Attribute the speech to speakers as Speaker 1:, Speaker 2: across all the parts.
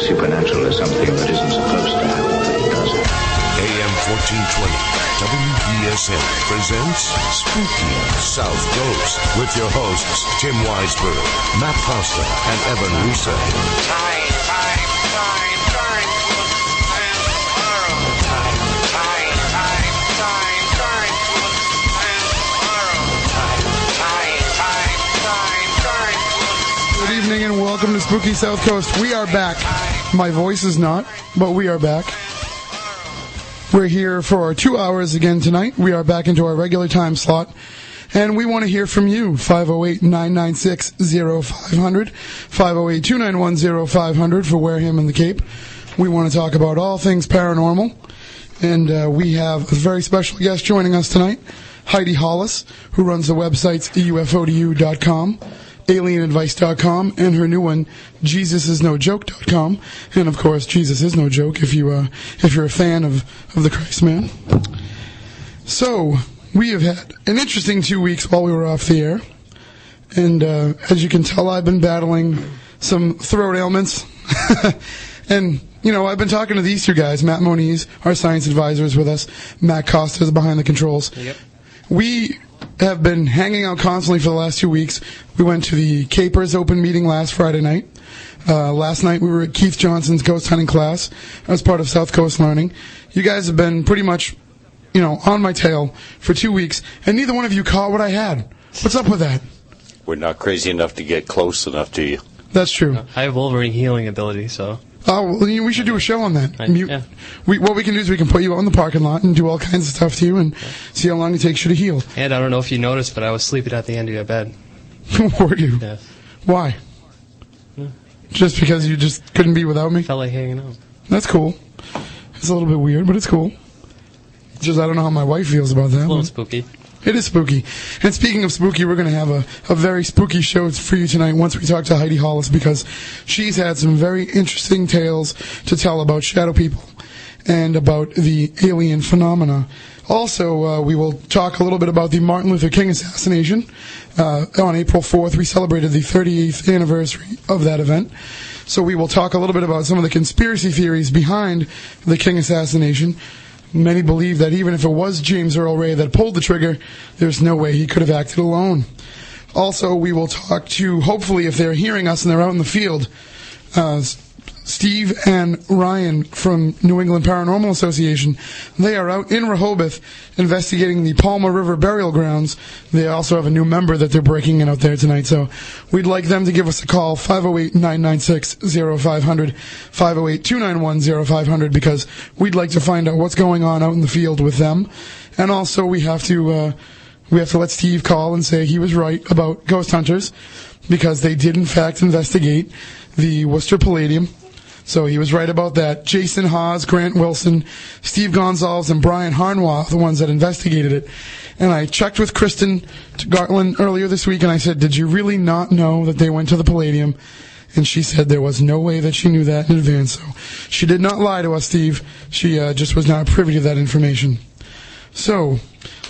Speaker 1: supernatural is something that isn't supposed to happen, but it does.
Speaker 2: AM 1420 WBSM presents Spooky South Coast with your hosts Tim Weisberg, Matt Costa, and Evan Russo.
Speaker 3: Spooky South Coast. We are back. My voice is not, but we are back. We're here for two hours again tonight. We are back into our regular time slot. And we want to hear from you. 508-996-0500. 508-291-0500 for Wareham and the Cape. We want to talk about all things paranormal. And uh, we have a very special guest joining us tonight, Heidi Hollis, who runs the websites ufo2u.com, alienadvice.com, and her new one, jesusisnojoke.com. And of course, Jesus is no joke if you uh, if you're a fan of of the Christ Man. So we have had an interesting two weeks while we were off the air, and uh, as you can tell, I've been battling some throat ailments, and you know I've been talking to these two guys, Matt Moniz, our science advisor, is with us. Matt Costa is behind the controls.
Speaker 4: Yep.
Speaker 3: We have been hanging out constantly for the last two weeks. We went to the Capers open meeting last Friday night. Uh, last night we were at Keith Johnson's ghost hunting class as part of South Coast Learning. You guys have been pretty much, you know, on my tail for two weeks, and neither one of you caught what I had. What's up with that?
Speaker 5: We're not crazy enough to get close enough to you.
Speaker 3: That's true.
Speaker 4: I have Wolverine healing ability, so
Speaker 3: Oh, well, we should do a show on that.
Speaker 4: I-
Speaker 3: You-
Speaker 4: yeah.
Speaker 3: we, what we can do is we can put you out in the parking lot and do all kinds of stuff to you and see how long it takes you to heal.
Speaker 4: and I don't know if you noticed, but I was sleeping at the end of your bed.
Speaker 3: Were you?
Speaker 4: Yes.
Speaker 3: Why? Just because you just couldn't be without me?
Speaker 4: Felt like hanging out.
Speaker 3: That's cool. It's a little bit weird, but it's cool. Just I don't know how my wife feels about that.
Speaker 4: A little spooky.
Speaker 3: It is spooky. And speaking of spooky, we're going to have a, a very spooky show for you tonight once we talk to Heidi Hollis because she's had some very interesting tales to tell about shadow people and about the alien phenomena. Also, uh, we will talk a little bit about the Martin Luther King assassination. Uh, on April 4th, we celebrated the 38th anniversary of that event. So we will talk a little bit about some of the conspiracy theories behind the King assassination. Many believe that even if it was James Earl Ray that pulled the trigger, there's no way he could have acted alone. Also, we will talk to, hopefully, if they're hearing us and they're out in the field, uh, Steve and Ryan from New England Paranormal Association. They are out in Rehoboth investigating the Palmer River burial grounds. They also have a new member that they're breaking in out there tonight. So we'd like them to give us a call, 508-996-0500, 508-291-0500, because we'd like to find out what's going on out in the field with them. And also we have to, uh, we have to let Steve call and say he was right about ghost hunters because they did in fact investigate the Worcester Palladium. So he was right about that. Jason Hawes, Grant Wilson, Steve Gonzalez, and Brian Harnois the ones that investigated it. And I checked with Kristen Gartland earlier this week and I said, did you really not know that they went to the Palladium? And she said there was no way that she knew that in advance. So she did not lie to us, Steve. She uh, just was not privy to that information. So,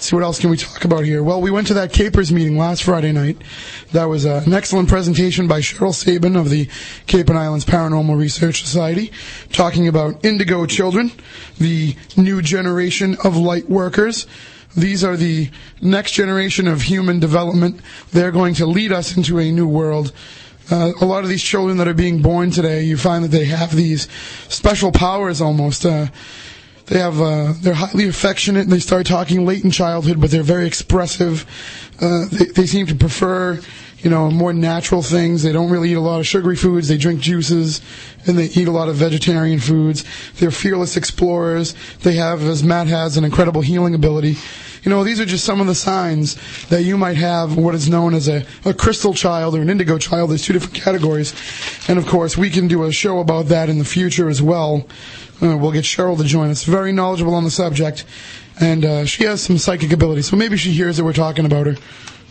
Speaker 3: see what else can we talk about here. Well, we went to that Capers meeting last Friday night. That was uh, an excellent presentation by Cheryl Sabin of the Cape and Islands Paranormal Research Society, talking about indigo children, the new generation of light workers. These are the next generation of human development. They're going to lead us into a new world. Uh, a lot of these children that are being born today, you find that they have these special powers almost. Uh, they have uh, they're highly affectionate. They start talking late in childhood, but they're very expressive. Uh, they, they seem to prefer, you know, more natural things. They don't really eat a lot of sugary foods. They drink juices, and they eat a lot of vegetarian foods. They're fearless explorers. They have, as Matt has, an incredible healing ability. You know, these are just some of the signs that you might have what is known as a, a crystal child or an indigo child. There's two different categories. And of course, we can do a show about that in the future as well. Uh, we'll get Cheryl to join us. Very knowledgeable on the subject. And uh, she has some psychic ability. So maybe she hears that we're talking about her.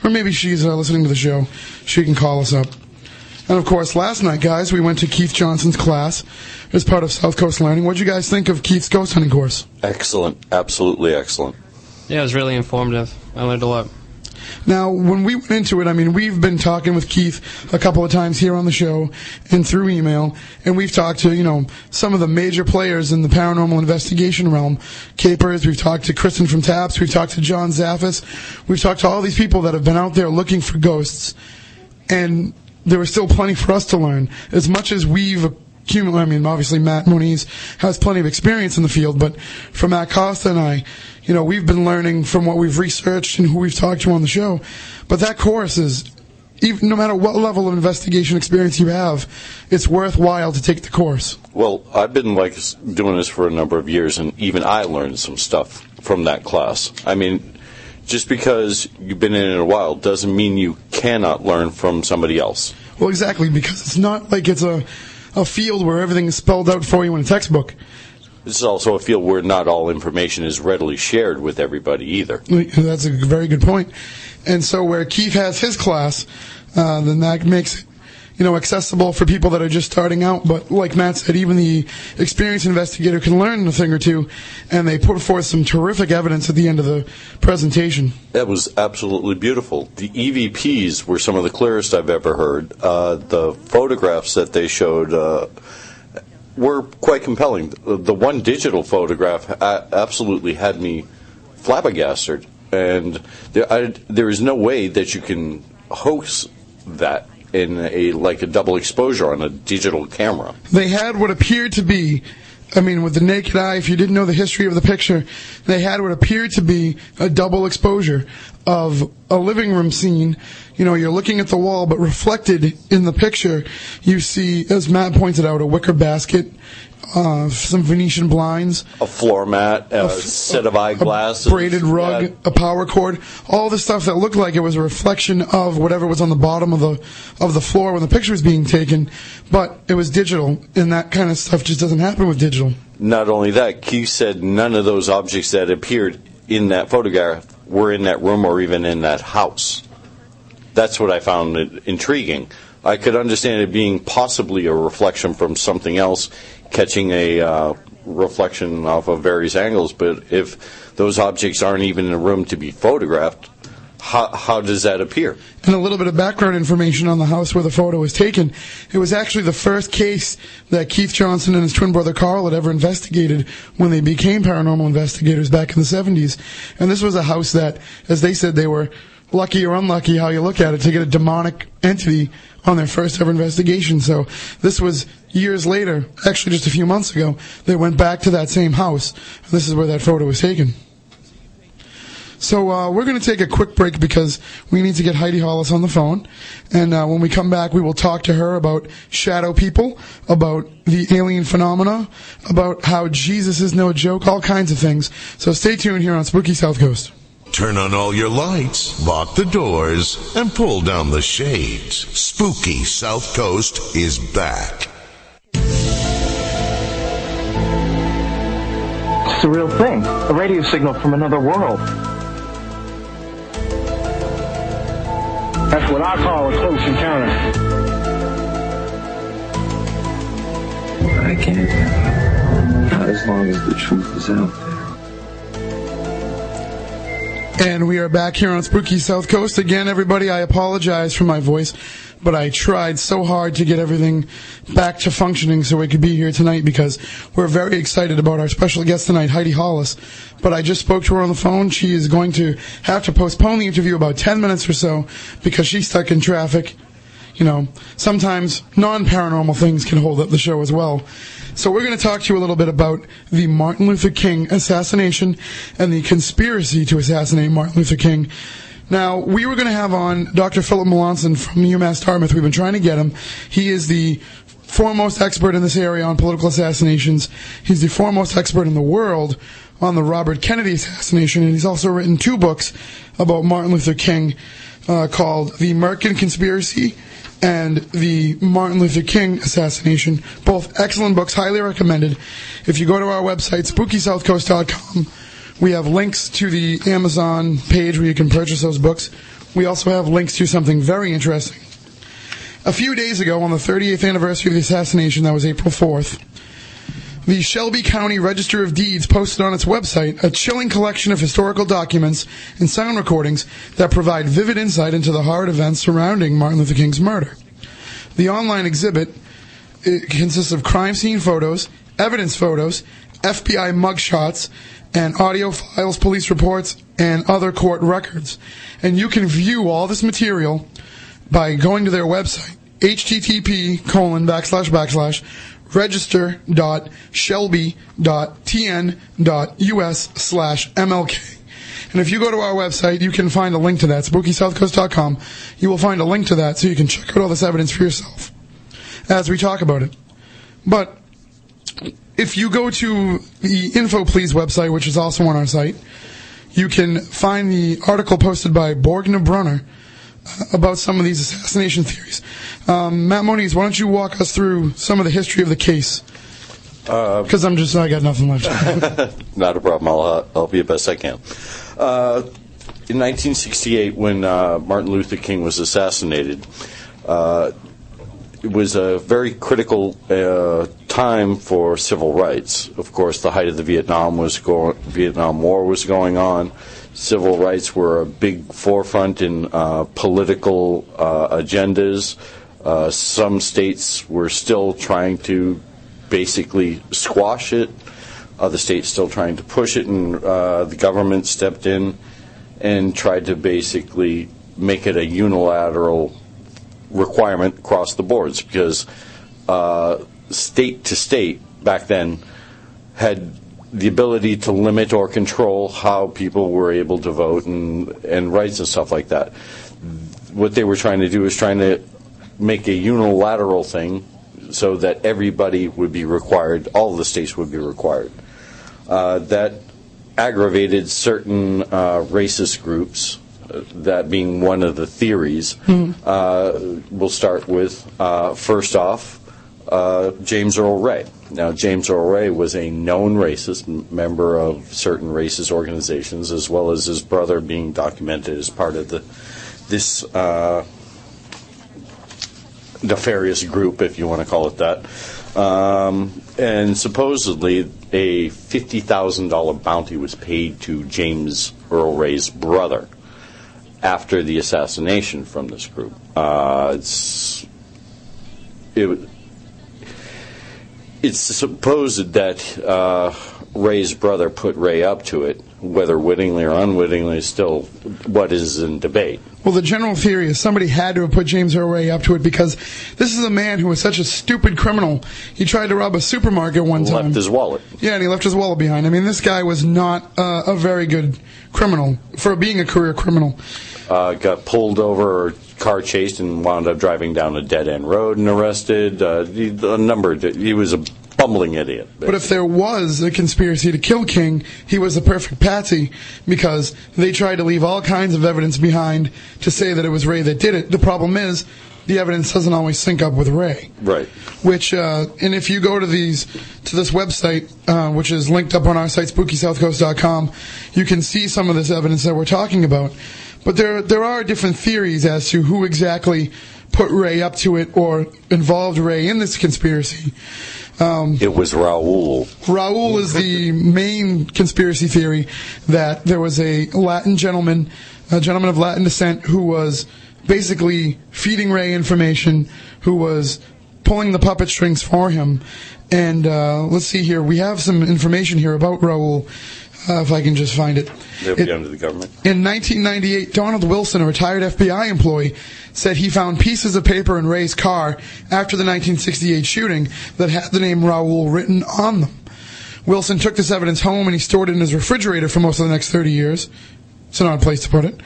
Speaker 3: Or maybe she's uh, listening to the show. She can call us up. And of course, last night, guys, we went to Keith Johnson's class as part of South Coast Learning. What would you guys think of Keith's ghost hunting course?
Speaker 5: Excellent. Absolutely excellent.
Speaker 4: Yeah, it was really informative. I learned a lot.
Speaker 3: Now, when we went into it, I mean, we've been talking with Keith a couple of times here on the show and through email, and we've talked to, you know, some of the major players in the paranormal investigation realm. Capers, we've talked to Kristen from TAPS, we've talked to John Zaffis, we've talked to all these people that have been out there looking for ghosts, and there was still plenty for us to learn. As much as we've accumulated, I mean, obviously Matt Moniz has plenty of experience in the field, but for Matt Costa and I, you know, we've been learning from what we've researched and who we've talked to on the show. But that course is, even no matter what level of investigation experience you have, it's worthwhile to take the course.
Speaker 5: Well, I've been like doing this for a number of years, and even I learned some stuff from that class. I mean, just because you've been in it a while doesn't mean you cannot learn from somebody else.
Speaker 3: Well, exactly, because it's not like it's a, a field where everything is spelled out for you in a textbook.
Speaker 5: This is also a field where not all information is readily shared with everybody either.
Speaker 3: That's a very good point. And so where Keith has his class, uh, then that makes it, you know, accessible for people that are just starting out. But like Matt said, even the experienced investigator can learn a thing or two, and they put forth some terrific evidence at the end of the presentation.
Speaker 5: That was absolutely beautiful. The EVPs were some of the clearest I've ever heard. Uh, the photographs that they showed uh, were quite compelling. The the one digital photograph absolutely had me flabbergasted, and there, I, there is no way that you can hoax that in a like a double exposure on a digital camera.
Speaker 3: They had what appeared to be, I mean, with the naked eye, if you didn't know the history of the picture, they had what appeared to be a double exposure of a living room scene. You know, you're looking at the wall, but reflected in the picture, you see, as Matt pointed out, a wicker basket, uh, some Venetian blinds,
Speaker 5: A floor mat, a,
Speaker 3: f-
Speaker 5: set of eyeglasses,
Speaker 3: a braided rug,
Speaker 5: Yeah,
Speaker 3: a power cord, all the stuff that looked like it was a reflection of whatever was on the bottom of the of the floor when the picture was being taken, but it was digital, and that kind of stuff just doesn't happen with digital.
Speaker 5: Not only that, Keith said none of those objects that appeared in that photograph were in that room or even in that house. That's what I found intriguing. I could understand it being possibly a reflection from something else, catching a uh, reflection off of various angles, but if those objects aren't even in a room to be photographed, how, how does that appear?
Speaker 3: And a little bit of background information on the house where the photo was taken. It was actually the first case that Keith Johnson and his twin brother Carl had ever investigated when they became paranormal investigators back in the 70s. And this was a house that, as they said, they were lucky or unlucky, how you look at it, to get a demonic entity on their first ever investigation. So this was years later, actually just a few months ago, they went back to that same house. And this is where that photo was taken. So uh, we're going to take a quick break because we need to get Heidi Hollis on the phone, and uh, when we come back, we will talk to her about shadow people, about the alien phenomena, about how Jesus is no joke, all kinds of things. So stay tuned here on Spooky South Coast.
Speaker 2: Turn on all your lights, lock the doors, and pull down the shades. Spooky South Coast is back.
Speaker 6: It's a real thing. A radio signal from another world. That's what I call a close encounter.
Speaker 7: I can't. Not as long as the truth is out there.
Speaker 3: And we are back here on Spooky South Coast again. Everybody, I apologize for my voice, but I tried so hard to get everything back to functioning so we could be here tonight because we're very excited about our special guest tonight, Heidi Hollis. But I just spoke to her on the phone. She is going to have to postpone the interview about 10 minutes or so because she's stuck in traffic. You know, sometimes non-paranormal things can hold up the show as well. So we're going to talk to you a little bit about the Martin Luther King assassination and the conspiracy to assassinate Martin Luther King. Now, we were going to have on Dr. Philip Melanson from UMass Dartmouth. We've been trying to get him. He is the foremost expert in this area on political assassinations. He's the foremost expert in the world on the Robert Kennedy assassination, and he's also written two books about Martin Luther King uh, called The Murkin Conspiracy and The Martin Luther King Assassination. Both excellent books, highly recommended. If you go to our website, spookysouthcoast.com, we have links to the Amazon page where you can purchase those books. We also have links to something very interesting. A few days ago, on the 38th anniversary of the assassination, that was April 4th, the Shelby County Register of Deeds posted on its website a chilling collection of historical documents and sound recordings that provide vivid insight into the hard events surrounding Martin Luther King's murder. The online exhibit it consists of crime scene photos, evidence photos, FBI mugshots, and audio files, police reports, and other court records. And you can view all this material by going to their website, http colon backslash backslash register.shelby.tn.us slash mlk. And if you go to our website, you can find a link to that, spookysouthcoast.com. You will find a link to that so you can check out all this evidence for yourself as we talk about it. But if you go to the Info Please website, which is also on our site, you can find the article posted by Borgna Brunner uh, about some of these assassination theories. Um, Matt Moniz, why don't you walk us through some of the history of the case? Because I'm just, I got nothing left.
Speaker 5: Not a problem. I'll uh, help you best I can. Uh, in 1968, when uh, Martin Luther King was assassinated, uh, was a very critical uh, time for civil rights. Of course, the height of the Vietnam was go- Vietnam War was going on. Civil rights were a big forefront in uh, political uh, agendas. Uh, some states were still trying to basically squash it. Other states still trying to push it, and uh, the government stepped in and tried to basically make it a unilateral requirement across the boards because uh, state to state back then had the ability to limit or control how people were able to vote and, and rights and stuff like that. What they were trying to do is trying to make a unilateral thing so that everybody would be required, all the states would be required. Uh, that aggravated certain uh, racist groups, that being one of the theories. Uh, we'll start with, uh, first off, uh, James Earl Ray. Now, James Earl Ray was a known racist, m- member of certain racist organizations, as well as his brother being documented as part of the this uh, nefarious group, if you want to call it that. Um, and supposedly, a $50,000 bounty was paid to James Earl Ray's brother after the assassination from this group. Uh, it's, it, it's supposed that uh, Ray's brother put Ray up to it, whether wittingly or unwittingly, is still what is in debate.
Speaker 3: Well, the general theory is somebody had to have put James Earl Ray up to it because this is a man who was such a stupid criminal. He tried to rob a supermarket one time.
Speaker 5: Left his wallet.
Speaker 3: Yeah, and he left his wallet behind. I mean, this guy was not uh, a very good criminal for being a career criminal.
Speaker 5: Uh, got pulled over or car chased and wound up driving down a dead end road and arrested. Uh, a number. He was a bumbling idiot.
Speaker 3: But if there was a conspiracy to kill King, he was the perfect patsy because they tried to leave all kinds of evidence behind to say that it was Ray that did it. The problem is, the evidence doesn't always sync up with Ray.
Speaker 5: Right.
Speaker 3: Which, uh, and if you go to these, to this website, uh, which is linked up on our site, spookysouthcoast.com, you can see some of this evidence that we're talking about. But there, there are different theories as to who exactly put Ray up to it or involved Ray in this conspiracy. Um,
Speaker 5: it was Raul.
Speaker 3: Raul is the main conspiracy theory that there was a Latin gentleman, a gentleman of Latin descent, who was basically feeding Ray information, who was pulling the puppet strings for him. And uh, let's see here, we have some information here about Raul, uh, if I can just find it.
Speaker 5: They'll be
Speaker 3: It-
Speaker 5: under the government.
Speaker 3: in 1998, Donald Wilson, a retired FBI employee, said he found pieces of paper in Ray's car after the 1968 shooting that had the name Raul written on them. Wilson took this evidence home and he stored it in his refrigerator for most of the next 30 years. It's an odd place to put it.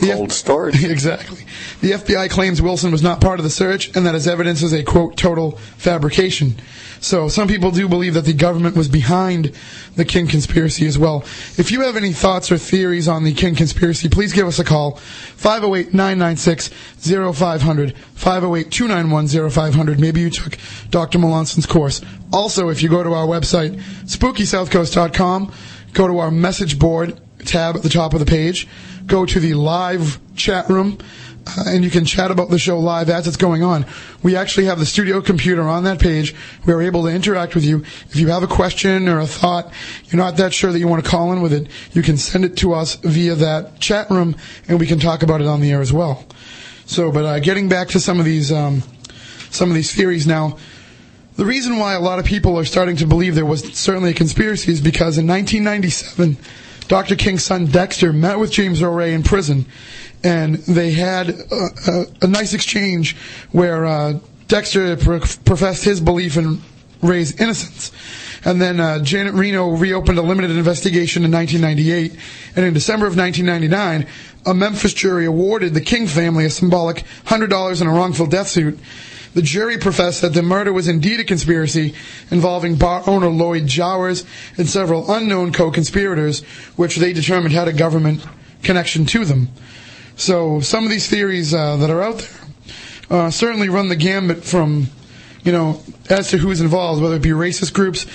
Speaker 3: The
Speaker 5: Cold storage.
Speaker 3: exactly. The FBI claims Wilson was not part of the search and that his evidence is a quote total fabrication. So some people do believe that the government was behind the King conspiracy as well. If you have any thoughts or theories on the King conspiracy, please give us a call. 508-996-0500, 508-291-0500. Maybe you took Dr. Melanson's course. Also, if you go to our website, spookysouthcoast.com, go to our message board tab at the top of the page, go to the live chat room, uh, and you can chat about the show live as it's going on. We actually have the studio computer on that page. We're able to interact with you. If you have a question or a thought, you're not that sure that you want to call in with it, you can send it to us via that chat room, and we can talk about it on the air as well. So, but uh, getting back to some of these um, some of these theories now. The reason why a lot of people are starting to believe there was certainly a conspiracy is because in 1997, Dr. King's son Dexter met with James Earl Ray in prison, and they had a, a, a nice exchange where uh, Dexter pro- professed his belief in Ray's innocence. And then uh, Janet Reno reopened a limited investigation in 1998, and in December of 1999, a Memphis jury awarded the King family a symbolic $100 in a wrongful death suit the jury professed that the murder was indeed a conspiracy involving bar owner Lloyd Jowers and several unknown co-conspirators, which they determined had a government connection to them. So some of these theories uh, that are out there uh, certainly run the gambit from, you know, as to who's involved, whether it be racist groups.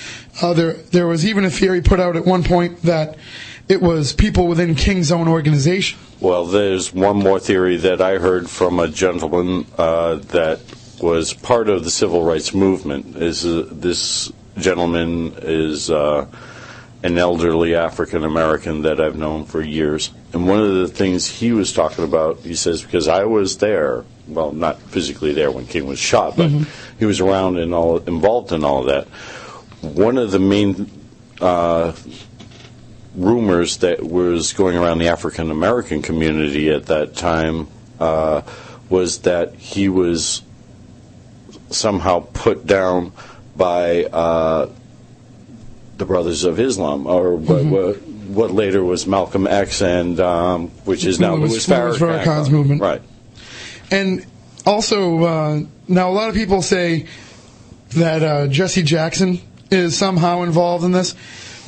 Speaker 3: Uh, there, there was even a theory put out at one point that it was people within King's own organization.
Speaker 5: Well, there's one more theory that I heard from a gentleman uh, that was part of the civil rights movement. Is uh, this gentleman is uh, an elderly African American that I've known for years, and one of the things he was talking about, he says, because I was there, well, not physically there when King was shot, but he was around and all involved in all of that. One of the main uh, rumors that was going around the African American community at that time uh, was that he was somehow put down by uh, the Brothers of Islam, or what, what, later was Malcolm X, and um, which is now
Speaker 3: Louis-
Speaker 5: Louis Farrakhan's
Speaker 3: Farrakhan's movement.
Speaker 5: Right.
Speaker 3: And also, uh, now a lot of people say that uh, Jesse Jackson is somehow involved in this.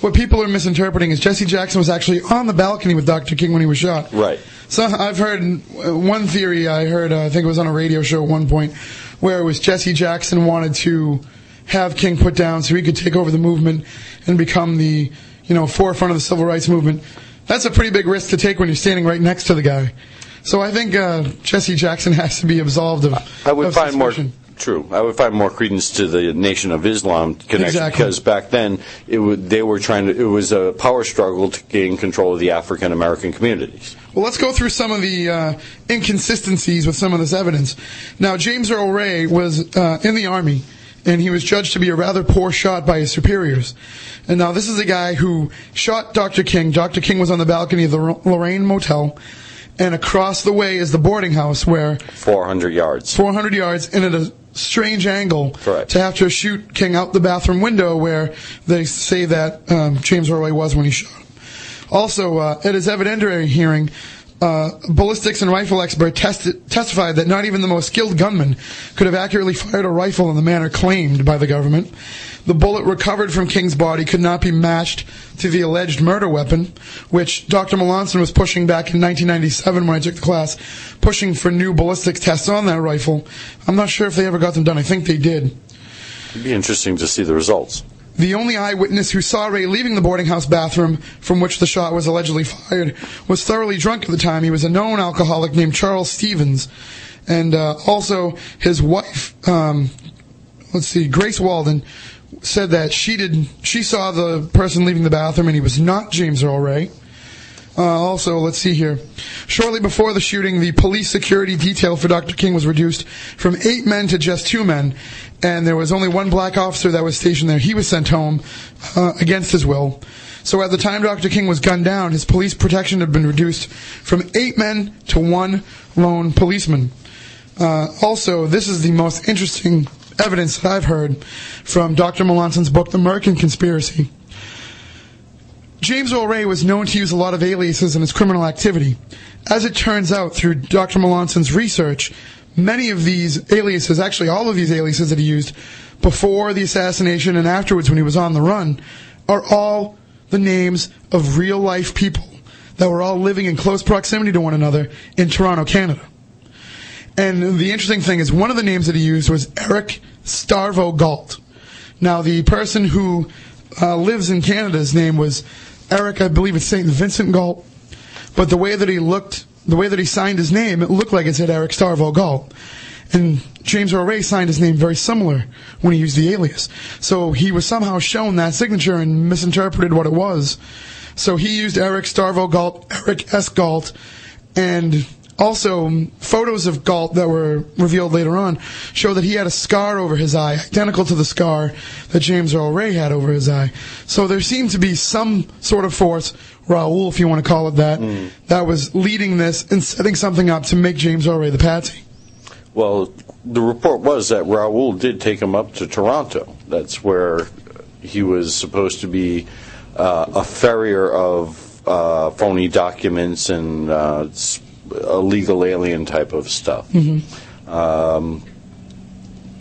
Speaker 3: What people are misinterpreting is Jesse Jackson was actually on the balcony with Dr. King when he was shot.
Speaker 5: Right.
Speaker 3: So I've heard uh, one theory. I heard, uh, I think it was on a radio show at one point, where it was Jesse Jackson wanted to have King put down so he could take over the movement and become the, you know, forefront of the civil rights movement. That's a pretty big risk to take when you're standing right next to the guy. So I think uh, Jesse Jackson has to be absolved of.
Speaker 5: I would
Speaker 3: of
Speaker 5: find
Speaker 3: suspicion.
Speaker 5: more true. I would find more credence to the Nation of Islam connection
Speaker 3: Exactly.
Speaker 5: because back then it would, they were trying to. It was a power struggle to gain control of the African American communities.
Speaker 3: Well, let's go through some of the uh, inconsistencies with some of this evidence. Now, James Earl Ray was uh, in the Army, and he was judged to be a rather poor shot by his superiors. And now, this is a guy who shot Dr. King. Dr. King was on the balcony of the Lorraine Motel, and across the way is the boarding house where
Speaker 5: 400 yards.
Speaker 3: 400 yards and at a strange angle
Speaker 5: Correct.
Speaker 3: to have to shoot King out the bathroom window where they say that um, James Ray was when he shot him. Also, uh, at his evidentiary hearing, uh, ballistics and rifle expert testi- testified that not even the most skilled gunman could have accurately fired a rifle in the manner claimed by the government. The bullet recovered from King's body could not be matched to the alleged murder weapon, which Dr. Melanson was pushing back in 1997 when I took the class, pushing for new ballistics tests on that rifle. I'm not sure if they ever got them done. I think they did.
Speaker 5: It'd be interesting to see the results.
Speaker 3: The only eyewitness who saw Ray leaving the boarding house bathroom from which the shot was allegedly fired was thoroughly drunk at the time. He was a known alcoholic named Charles Stephens. And uh, also his wife, um, let's see, Grace Walden, said that she did she saw the person leaving the bathroom and he was not James Earl Ray. Uh, also, let's see here. Shortly before the shooting, the police security detail for Dr. King was reduced from eight men to just two men, and there was only one black officer that was stationed there. He was sent home uh, against his will. So at the time Dr. King was gunned down, his police protection had been reduced from eight men to one lone policeman. Uh, also, this is the most interesting evidence that I've heard from Dr. Melanson's book, The American Conspiracy. James Earl Ray was known to use a lot of aliases in his criminal activity. As it turns out, through Dr. Melanson's research, many of these aliases, actually all of these aliases that he used before the assassination and afterwards when he was on the run, are all the names of real life people that were all living in close proximity to one another in Toronto, Canada. And the interesting thing is, one of the names that he used was Eric Starvo Galt. Now, the person who uh, lives in Canada's name was Eric, I believe it's St. Vincent Galt. But the way that he looked the way that he signed his name, it looked like it said Eric Starvo Galt. And James Earl Ray signed his name very similar when he used the alias. So he was somehow shown that signature and misinterpreted what it was. So he used Eric Starvo Galt, Eric S. Galt, and also photos of Galt that were revealed later on show that he had a scar over his eye, identical to the scar that James Earl Ray had over his eye. So there seemed to be some sort of force, Raoul, if you want to call it that, that was leading this and setting something up to make James Earl Ray the patsy.
Speaker 5: Well, the report was that Raoul did take him up to Toronto. That's where he was supposed to be uh, a farrier of uh, phony documents and uh, illegal alien type of stuff. Um,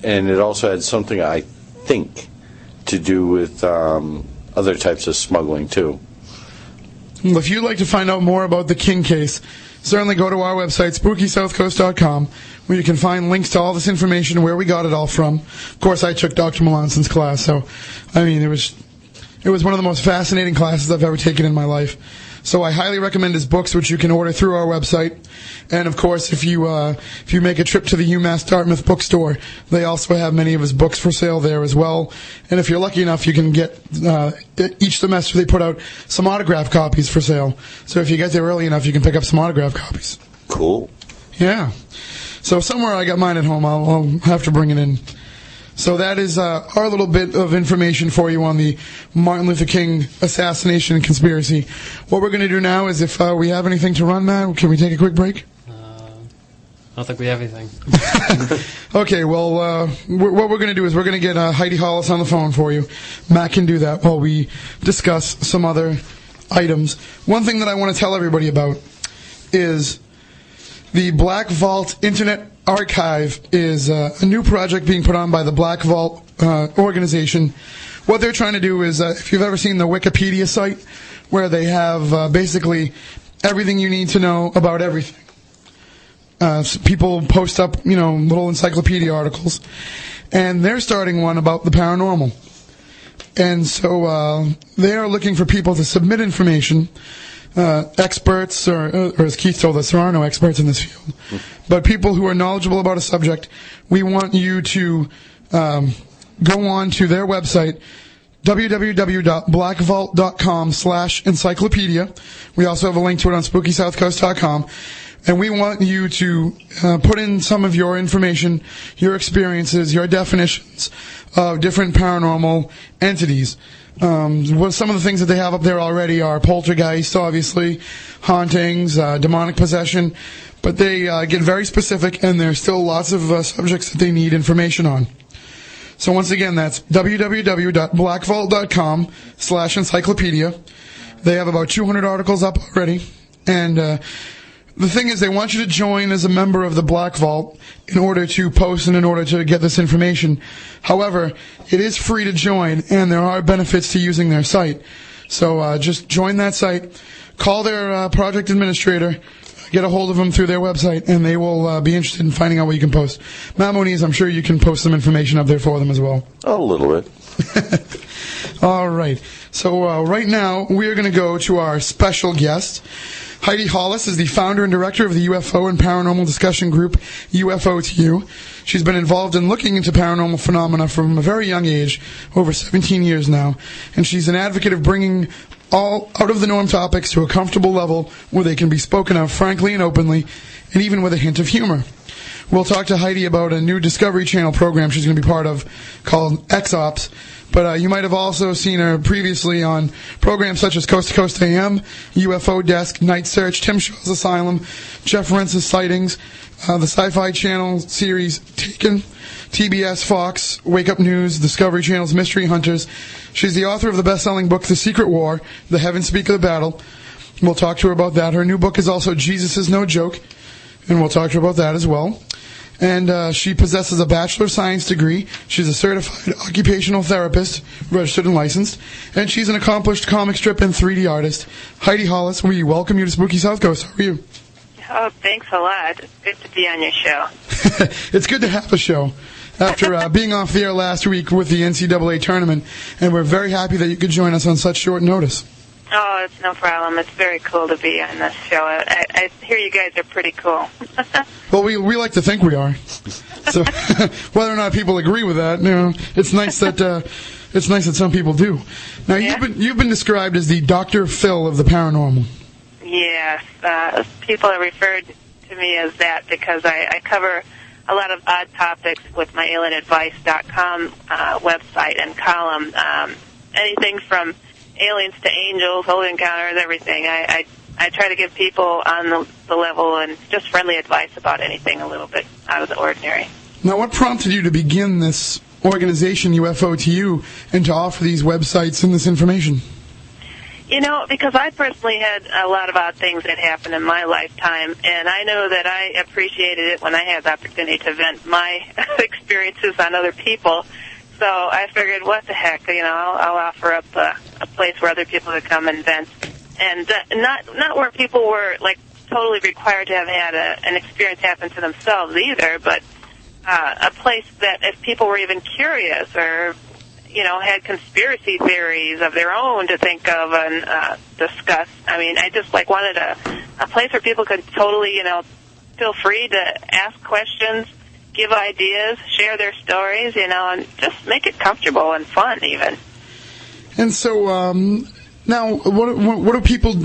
Speaker 5: and it also had something, I think, to do with um, other types of smuggling too.
Speaker 3: Well, If you'd like to find out more about the King case, certainly go to our website, spookysouthcoast.com, where you can find links to all this information, where we got it all from. Of course, I took Dr. Melanson's class, so, I mean, it was, it was one of the most fascinating classes I've ever taken in my life. So I highly recommend his books, which you can order through our website. And of course, if you uh, if you make a trip to the UMass Dartmouth bookstore, they also have many of his books for sale there as well. And if you're lucky enough, you can get uh, each semester they put out some autograph copies for sale. So if you get there early enough, you can pick up some autograph copies.
Speaker 5: Cool.
Speaker 3: Yeah. So somewhere I got mine at home. I'll, I'll have to bring it in. So that is uh, our little bit of information for you on the Martin Luther King assassination conspiracy. What we're going to do now is, if uh, we have anything to run, Matt, can we take a quick break?
Speaker 4: I don't think we have anything.
Speaker 3: Okay, well, uh, we're, what we're going to do is we're going to get uh, Heidi Hollis on the phone for you. Matt can do that while we discuss some other items. One thing that I want to tell everybody about is the Black Vault Internet Archive is uh, a new project being put on by the Black Vault uh, organization. What they're trying to do is, uh, if you've ever seen the Wikipedia site, where they have uh, basically everything you need to know about everything uh, s- people post up, you know, little encyclopedia articles, and they're starting one about the paranormal. And so uh, they are looking for people to submit information, uh, experts, or, or as Keith told us, there are no experts in this field, but people who are knowledgeable about a subject. We want you to um, go on to their website, www.blackvault.com slash encyclopedia. We also have a link to it on spookysouthcoast.com. And we want you to uh, put in some of your information, your experiences, your definitions of different paranormal entities. Um, some of the things that they have up there already are poltergeist, obviously, hauntings, uh, demonic possession, but they uh, get very specific, and there's still lots of uh, subjects that they need information on. So once again, that's www.blackvault.com slash encyclopedia. They have about 200 articles up already. And uh, the thing is, they want you to join as a member of the Black Vault in order to post and in order to get this information. However, it is free to join, and there are benefits to using their site. So uh, just join that site, call their uh, project administrator, get a hold of them through their website, and they will uh, be interested in finding out what you can post. Matt Moniz, I'm sure you can post some information up there for them as well.
Speaker 5: A little bit.
Speaker 3: All right. So uh, right now we are going to go to our special guest. Heidi Hollis is the founder and director of the UFO and Paranormal Discussion Group UFO to You. She's been involved in looking into paranormal phenomena from a very young age, over 17 years now, and she's an advocate of bringing all out of the norm topics to a comfortable level where they can be spoken of frankly and openly, and even with a hint of humor. We'll talk to Heidi about a new Discovery Channel program she's going to be part of called X-Ops. But uh, you might have also seen her previously on programs such as Coast to Coast AM, UFO Desk, Night Search, Tim Shaw's Asylum, Jeff Rense's Sightings, uh, the Sci-Fi Channel series Taken, TBS, Fox, Wake Up News, Discovery Channel's Mystery Hunters. She's the author of the best-selling book The Secret War, The Heavens Speak of the Battle. We'll talk to her about that. Her new book is also Jesus is No Joke, and we'll talk to her about that as well and uh, she possesses a Bachelor of Science degree. She's a certified occupational therapist, registered and licensed, and she's an accomplished comic strip and 3D artist. Heidi Hollis, we welcome you to Spooky South Coast. How are you?
Speaker 8: Oh, thanks a lot. It's good to be on your show.
Speaker 3: it's good to have a show. After uh, being off the air last week with the NCAA tournament, and we're very happy that you could join us on such short notice.
Speaker 8: Oh, it's no problem. It's very cool to be on this show. I, I hear you guys are pretty cool.
Speaker 3: Well, we we like to think we are. So whether or not people agree with that, you know, it's nice that uh, it's nice that some people do. Now you've been you've been described as the Doctor Phil of the paranormal.
Speaker 8: Yes, uh, people have referred to me as that because I, I cover a lot of odd topics with my alienadvice.com uh, website and column. Um, anything from aliens to angels, holy encounters, everything. I, I I try to give people on the, the level and just friendly advice about anything a little bit out of the ordinary.
Speaker 3: Now, what prompted you to begin this organization, UFO you, and to offer these websites and this information?
Speaker 8: You know, because I personally had a lot of odd things that happened in my lifetime, and I know that I appreciated it when I had the opportunity to vent my experiences on other people. So I figured, what the heck, you know, I'll, I'll offer up a, a place where other people could come and vent, and uh, not not where people were like totally required to have had a, an experience happen to themselves either, but uh, a place that if people were even curious or you know had conspiracy theories of their own to think of and uh, discuss. I mean, I just like wanted a a place where people could totally you know feel free to ask questions, give ideas, share their stories, you know, and just make it comfortable and fun even.
Speaker 3: And so, um, now, what, what do people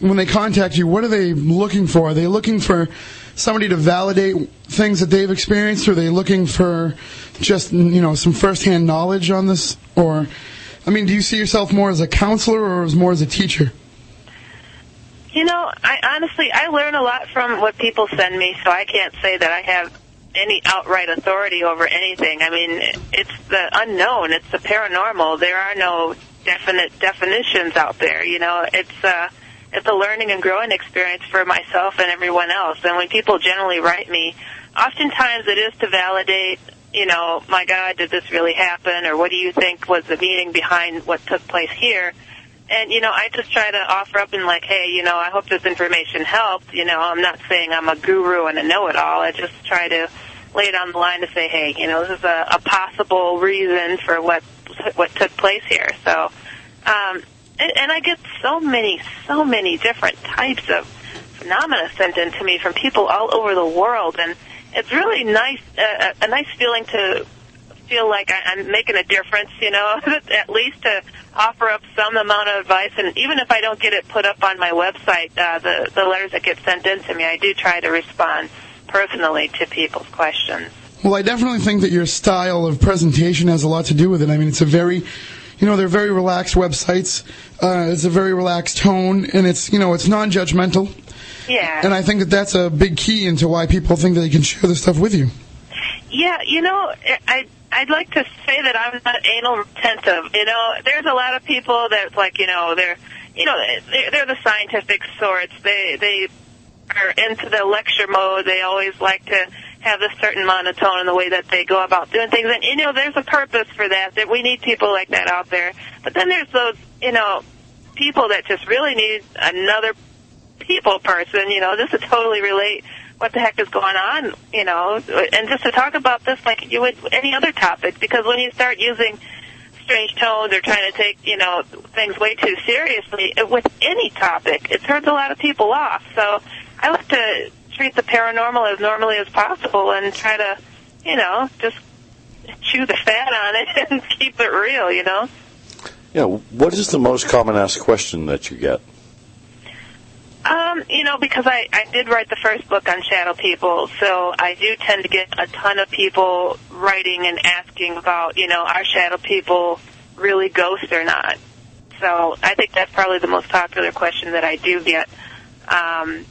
Speaker 3: when they contact you? What are they looking for? Are they looking for somebody to validate things that they've experienced? Or are they looking for just you know some firsthand knowledge on this? Or, I mean, do you see yourself more as a counselor or as more as a teacher?
Speaker 8: You know, I honestly I learn a lot from what people send me, so I can't say that I have any outright authority over anything. I mean, it's the unknown, it's the paranormal. There are no definite definitions out there. You know, it's uh it's a learning and growing experience for myself and everyone else. And when people generally write me, oftentimes it is to validate, you know, my God, did this really happen? Or what do you think was the meaning behind what took place here? And, you know, I just try to offer up and like, hey, you know, I hope this information helped. You know, I'm not saying I'm a guru and a know-it-all. I just try to lay it on the line to say, hey, you know, this is a, a possible reason for what what took place here. So, um, and, and I get so many, so many different types of phenomena sent in to me from people all over the world, and it's really nice, uh, a nice feeling to feel like I'm making a difference, you know, at least to offer up some amount of advice. And even if I don't get it put up on my website, uh, the, the letters that get sent in to me, I do try to respond personally to people's questions.
Speaker 3: Well, I definitely think that your style of presentation has a lot to do with it. I mean, it's a very, you know, they're very relaxed websites. Uh, it's a very relaxed tone, and it's, you know, it's non-judgmental.
Speaker 8: Yeah.
Speaker 3: And I think that that's a big key into why people think that they can share this stuff with you.
Speaker 8: Yeah, you know, I I'd like to say that I'm not anal retentive. You know, there's a lot of people that's like, you know, they're, you know, they're, they're the scientific sorts. They they are into the lecture mode. They always like to have a certain monotone in the way that they go about doing things. And you know, there's a purpose for that. That we need people like that out there. But then there's those, you know, people that just really need another people person. You know, just to totally relate what the heck is going on, you know, and just to talk about this like you would any other topic, because when you start using strange tones or trying to take, you know, things way too seriously with any topic, it turns a lot of people off. So I like to treat the paranormal as normally as possible and try to, you know, just chew the fat on it and keep it real, you know.
Speaker 5: Yeah, what is the most common asked question that you get?
Speaker 8: You know, because I, I did write the first book on shadow people, so I do tend to get a ton of people writing and asking about, you know, are shadow people really ghosts or not? So I think that's probably the most popular question that I do get. Um,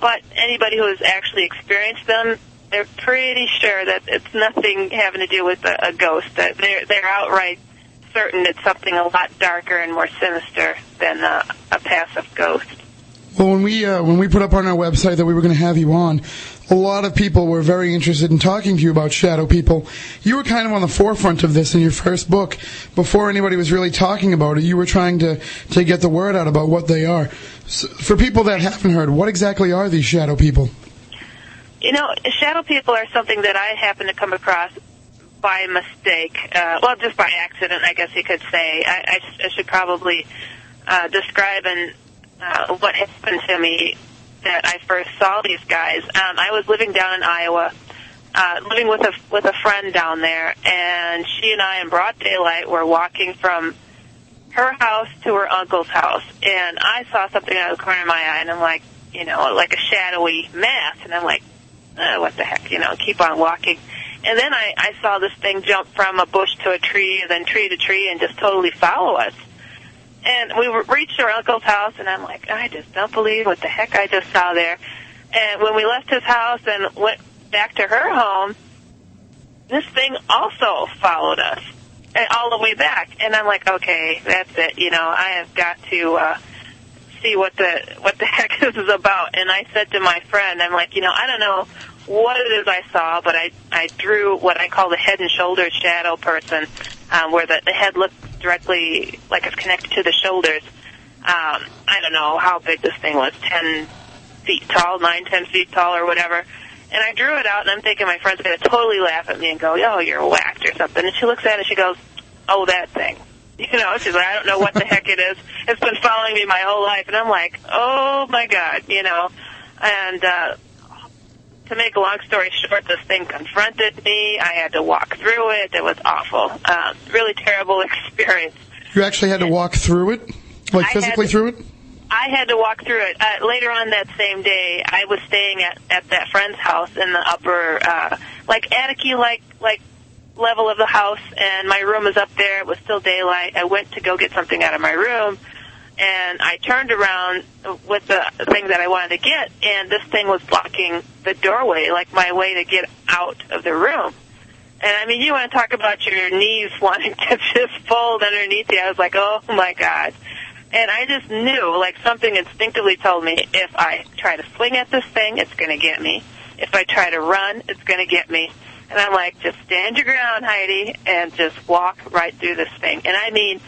Speaker 8: but anybody who has actually experienced them, they're pretty sure that it's nothing having to do with a, a ghost. That they're they're outright certain it's something a lot darker and more sinister than a, a passive ghost.
Speaker 3: Well, when we uh, when we put up on our website that we were going to have you on, a lot of people were very interested in talking to you about shadow people. You were kind of on the forefront of this in your first book. Before anybody was really talking about it, you were trying to to get the word out about what they are. So for people that haven't heard, what exactly are these shadow people?
Speaker 8: You know, shadow people are something that I happen to come across by mistake. Uh, well, just by accident, I guess you could say. I, I, I should probably uh, describing uh, what happened to me that I first saw these guys. Um, I was living down in Iowa, uh, living with a with a friend down there, and she and I, in broad daylight, were walking from her house to her uncle's house, and I saw something out of the corner of my eye, and I'm like, you know, like a shadowy mass, and I'm like, uh, what the heck, you know, keep on walking. And then I, I saw this thing jump from a bush to a tree, and then tree to tree, and just totally follow us. And we reached our uncle's house, and I'm like, I just don't believe what the heck I just saw there. And when we left his house and went back to her home, this thing also followed us all the way back. And I'm like, okay, that's it. You know, I have got to uh, see what the what the heck this is about. And I said to my friend, I'm like, you know, I don't know what it is I saw, but I I drew what I call the head and shoulders shadow person, um, where the, the head looks directly like it's connected to the shoulders. Um, I don't know how big this thing was, ten feet tall, nine, ten feet tall, or whatever. And I drew it out, and I'm thinking my friend's going to totally laugh at me and go, "Yo, you're whacked" or something. And she looks at it, and she goes, "Oh, that thing." You know, she's like, "I don't know what the heck it is. It's been following me my whole life." And I'm like, "Oh my god," you know. And uh, to make a long story short, this thing confronted me. I had to walk through it. It was awful. Uh, really terrible experience.
Speaker 3: You actually had to walk through it, like physically
Speaker 8: to-
Speaker 3: through it.
Speaker 8: I had to walk through it. Uh, later on that same day, I was staying at at that friend's house in the upper, uh, like attic like like level of the house, and my room was up there. It was still daylight. I went to go get something out of my room, and I turned around with the thing that I wanted to get, and this thing was blocking the doorway, like my way to get out of the room. And I mean, you want to talk about your knees wanting to just fold underneath you. I was like, oh my god. And I just knew, like something instinctively told me, if I try to swing at this thing, it's going to get me. If I try to run, it's going to get me. And I'm like, just stand your ground, Heidi, and just walk right through this thing. And I mean,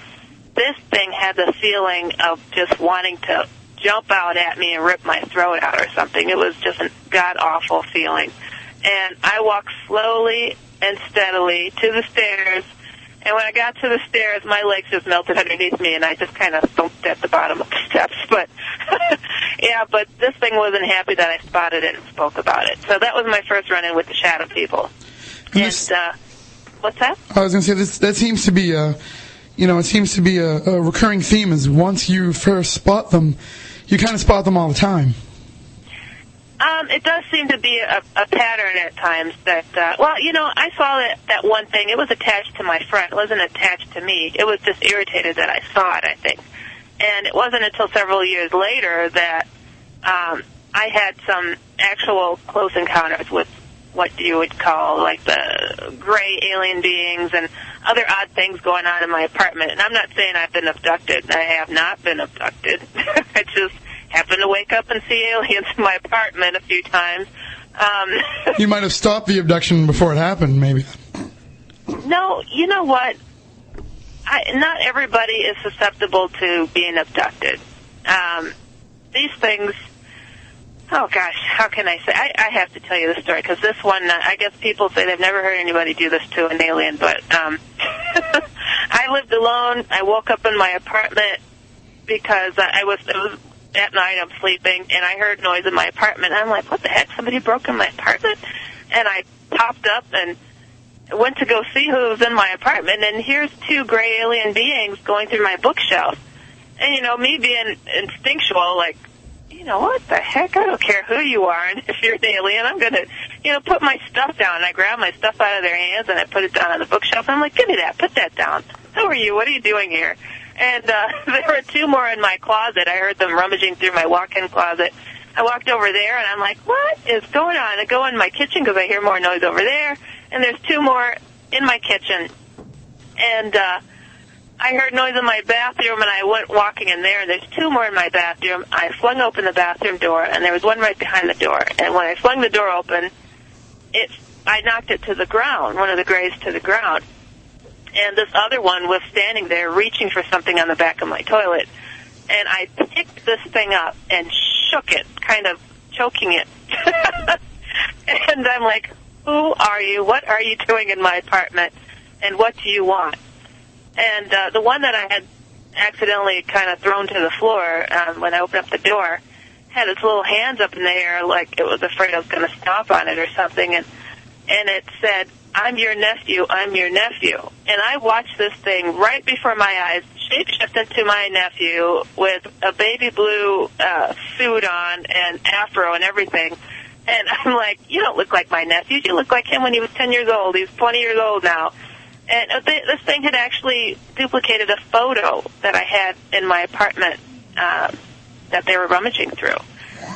Speaker 8: this thing had the feeling of just wanting to jump out at me and rip my throat out or something. It was just a god awful feeling. And I walked slowly and steadily to the stairs. And when I got to the stairs, my legs just melted underneath me, and I just kind of thumped at the bottom of the steps. But yeah, but this thing wasn't happy that I spotted it and spoke about it. So that was my first run-in with the shadow people.
Speaker 3: And
Speaker 8: And
Speaker 3: this-
Speaker 8: uh, what's that?
Speaker 3: I was going to say this. That seems to be a, you know, it seems to be a, a recurring theme. Is once you first spot them, you kind of spot them all the time.
Speaker 8: Um, it does seem to be a, a pattern at times that, uh, well, you know, I saw that, that one thing. It was attached to my friend. It wasn't attached to me. It was just irritated that I saw it, I think. And it wasn't until several years later that um, I had some actual close encounters with what you would call like the gray alien beings and other odd things going on in my apartment. And I'm not saying I've been abducted. I have not been abducted. I just happened to wake up and see aliens in my apartment a few times. Um,
Speaker 3: You might have stopped the abduction before it happened, maybe.
Speaker 8: no, you know what? I, not everybody is susceptible to being abducted. Um, these things. Oh gosh, how can I say? I, I have to tell you the story because this one, uh, I guess people say they've never heard anybody do this to an alien, but um, I lived alone. I woke up in my apartment because I I was it was at night. I'm sleeping and I heard noise in my apartment. I'm like, what the heck? Somebody broke in my apartment, and I popped up and went to go see who was in my apartment, and here's two gray alien beings going through my bookshelf. And you know, me being instinctual, like, you know, what the heck? I don't care who you are, and if you're an alien, I'm gonna, you know, put my stuff down. And I grab my stuff out of their hands and I put it down on the bookshelf. I'm like, give me that, put that down. Who are you? What are you doing here? And uh, there were two more in my closet. I heard them rummaging through my walk-in closet. I walked over there and I'm like, what is going on? I go in my kitchen because I hear more noise over there, and there's two more in my kitchen. And uh, I heard noise in my bathroom, and I went walking in there, and there's two more in my bathroom. I flung open the bathroom door, and there was one right behind the door. And when I flung the door open, it I knocked it to the ground, one of the grays to the ground. And this other one was standing there reaching for something on the back of my toilet. And I picked this thing up and shook it, kind of choking it. and I'm like, who are you? What are you doing in my apartment? And what do you want? And uh, the one that I had accidentally kind of thrown to the floor um, when I opened up the door. Had its little hands up in the air like it was afraid I was going to stomp on it or something, and and it said, "I'm your nephew. I'm your nephew." And I watched this thing right before my eyes shapeshift into my nephew with a baby blue uh, suit on and afro and everything. And I'm like, "You don't look like my nephew. You look like him when he was 10 years old. He's 20 years old now." And uh, th- this thing had actually duplicated a photo that I had in my apartment um, that they were rummaging through.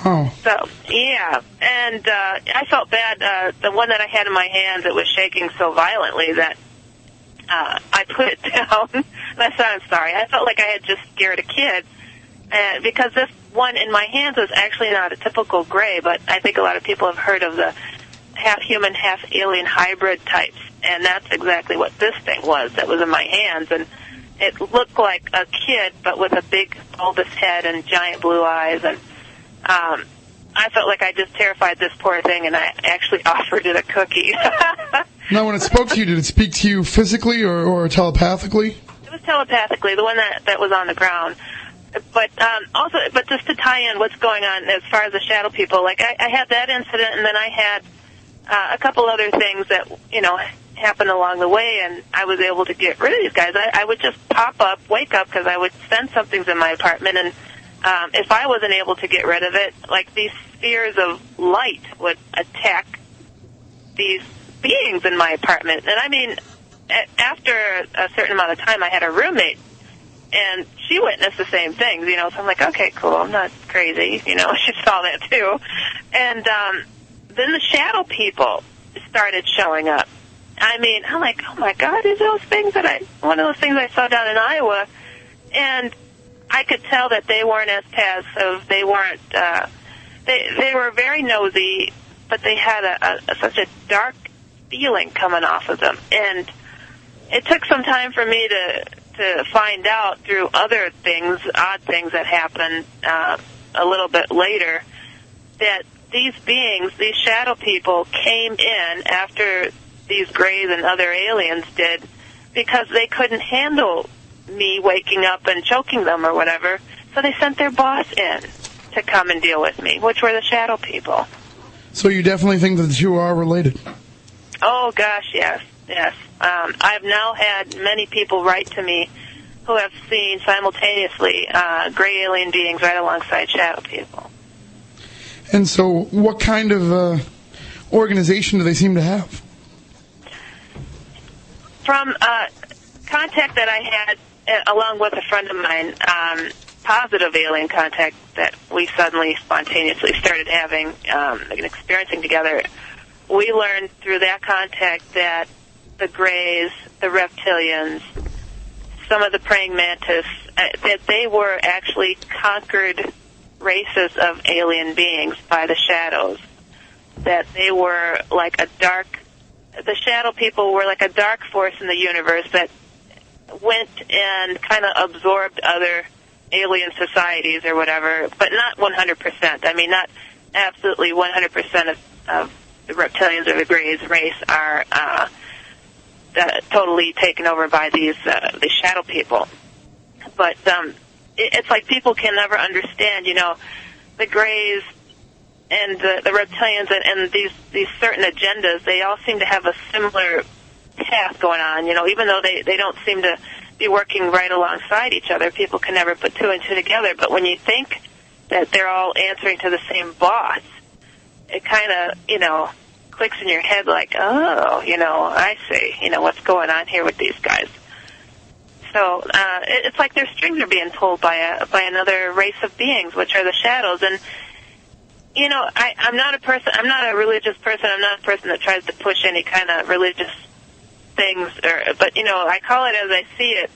Speaker 3: Wow.
Speaker 8: So yeah, and uh, I felt bad. Uh, the one that I had in my hands, it was shaking so violently that uh, I put it down. and I said, "I'm sorry." I felt like I had just scared a kid, uh, because this one in my hands was actually not a typical gray, but I think a lot of people have heard of the half human, half alien hybrid types, and that's exactly what this thing was that was in my hands, and it looked like a kid, but with a big bulbous head and giant blue eyes, and um, I felt like I just terrified this poor thing, and I actually offered it a cookie.
Speaker 3: Now, when it spoke to you, did it speak to you physically or, or telepathically?
Speaker 8: It was telepathically, the one that that was on the ground. But um, also, but just to tie in what's going on as far as the shadow people, like I, I had that incident, and then I had uh, a couple other things that you know happened along the way, and I was able to get rid of these guys. I, I would just pop up, wake up, because I would sense something's in my apartment, and um, if I wasn't able to get rid of it, like these spheres of light would attack these beings in my apartment. And I mean, a- after a certain amount of time, I had a roommate, and she witnessed the same things. You know, so I'm like, okay, cool, I'm not crazy. You know, she saw that too. And um, then the shadow people started showing up. I mean, I'm like, oh my god, is those things that I one of those things I saw down in Iowa, and I could tell that they weren't as passive. They weren't. Uh, they they were very nosy, but they had a, a, such a dark feeling coming off of them, and it took some time for me to to find out through other things, odd things that happened uh, a little bit later, that these beings, these shadow people, came in after these Greys and other aliens did because they couldn't handle me waking up and choking them or whatever. So they sent their boss in to come and deal with me, which were the shadow people.
Speaker 3: So you definitely think that you are related?
Speaker 8: Oh gosh, yes, yes. Um, I've now had many people write to me who have seen simultaneously uh, gray alien beings right alongside shadow people.
Speaker 3: And so, what kind of uh, organization do they seem to have?
Speaker 8: From contact that I had uh, along with a friend of mine, um, positive alien contact that we suddenly spontaneously started having um, and experiencing together, we learned through that contact that the Greys, the reptilians, some of the praying mantis, uh, that they were actually conquered races of alien beings by the shadows. That they were like a dark, the shadow people were like a dark force in the universe that went and kind of absorbed other alien societies or whatever, but not 100%. I mean, not absolutely 100% of, of the reptilians or the Greys race are uh, totally taken over by these uh, these shadow people. But um, it's like people can never understand, you know, the Greys and the, the reptilians and, and these these certain agendas. They all seem to have a similar path going on. You know, even though they they don't seem to be working right alongside each other, people can never put two and two together. But when you think that they're all answering to the same boss, it kind of you know clicks in your head like, oh, you know, I see, you know, what's going on here with these guys. So uh, it, it's like their strings are being pulled by a by another race of beings, which are the shadows. And you know, I, I'm not a person. I'm not a religious person. I'm not a person that tries to push any kind of religious things. Or, but you know, I call it as I see it.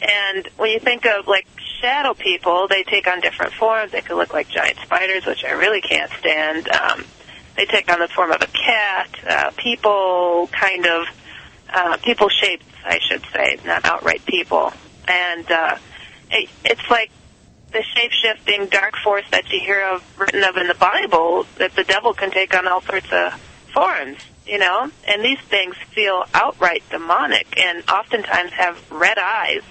Speaker 8: And when you think of like shadow people, they take on different forms. They could look like giant spiders, which I really can't stand. Um, they take on the form of a cat, uh, people, kind of uh, people shapes, I should say, not outright people. And uh, it, it's like the shape shifting dark force that you hear of written of in the Bible that the devil can take on all sorts of forms, you know. And these things feel outright demonic and oftentimes have red eyes.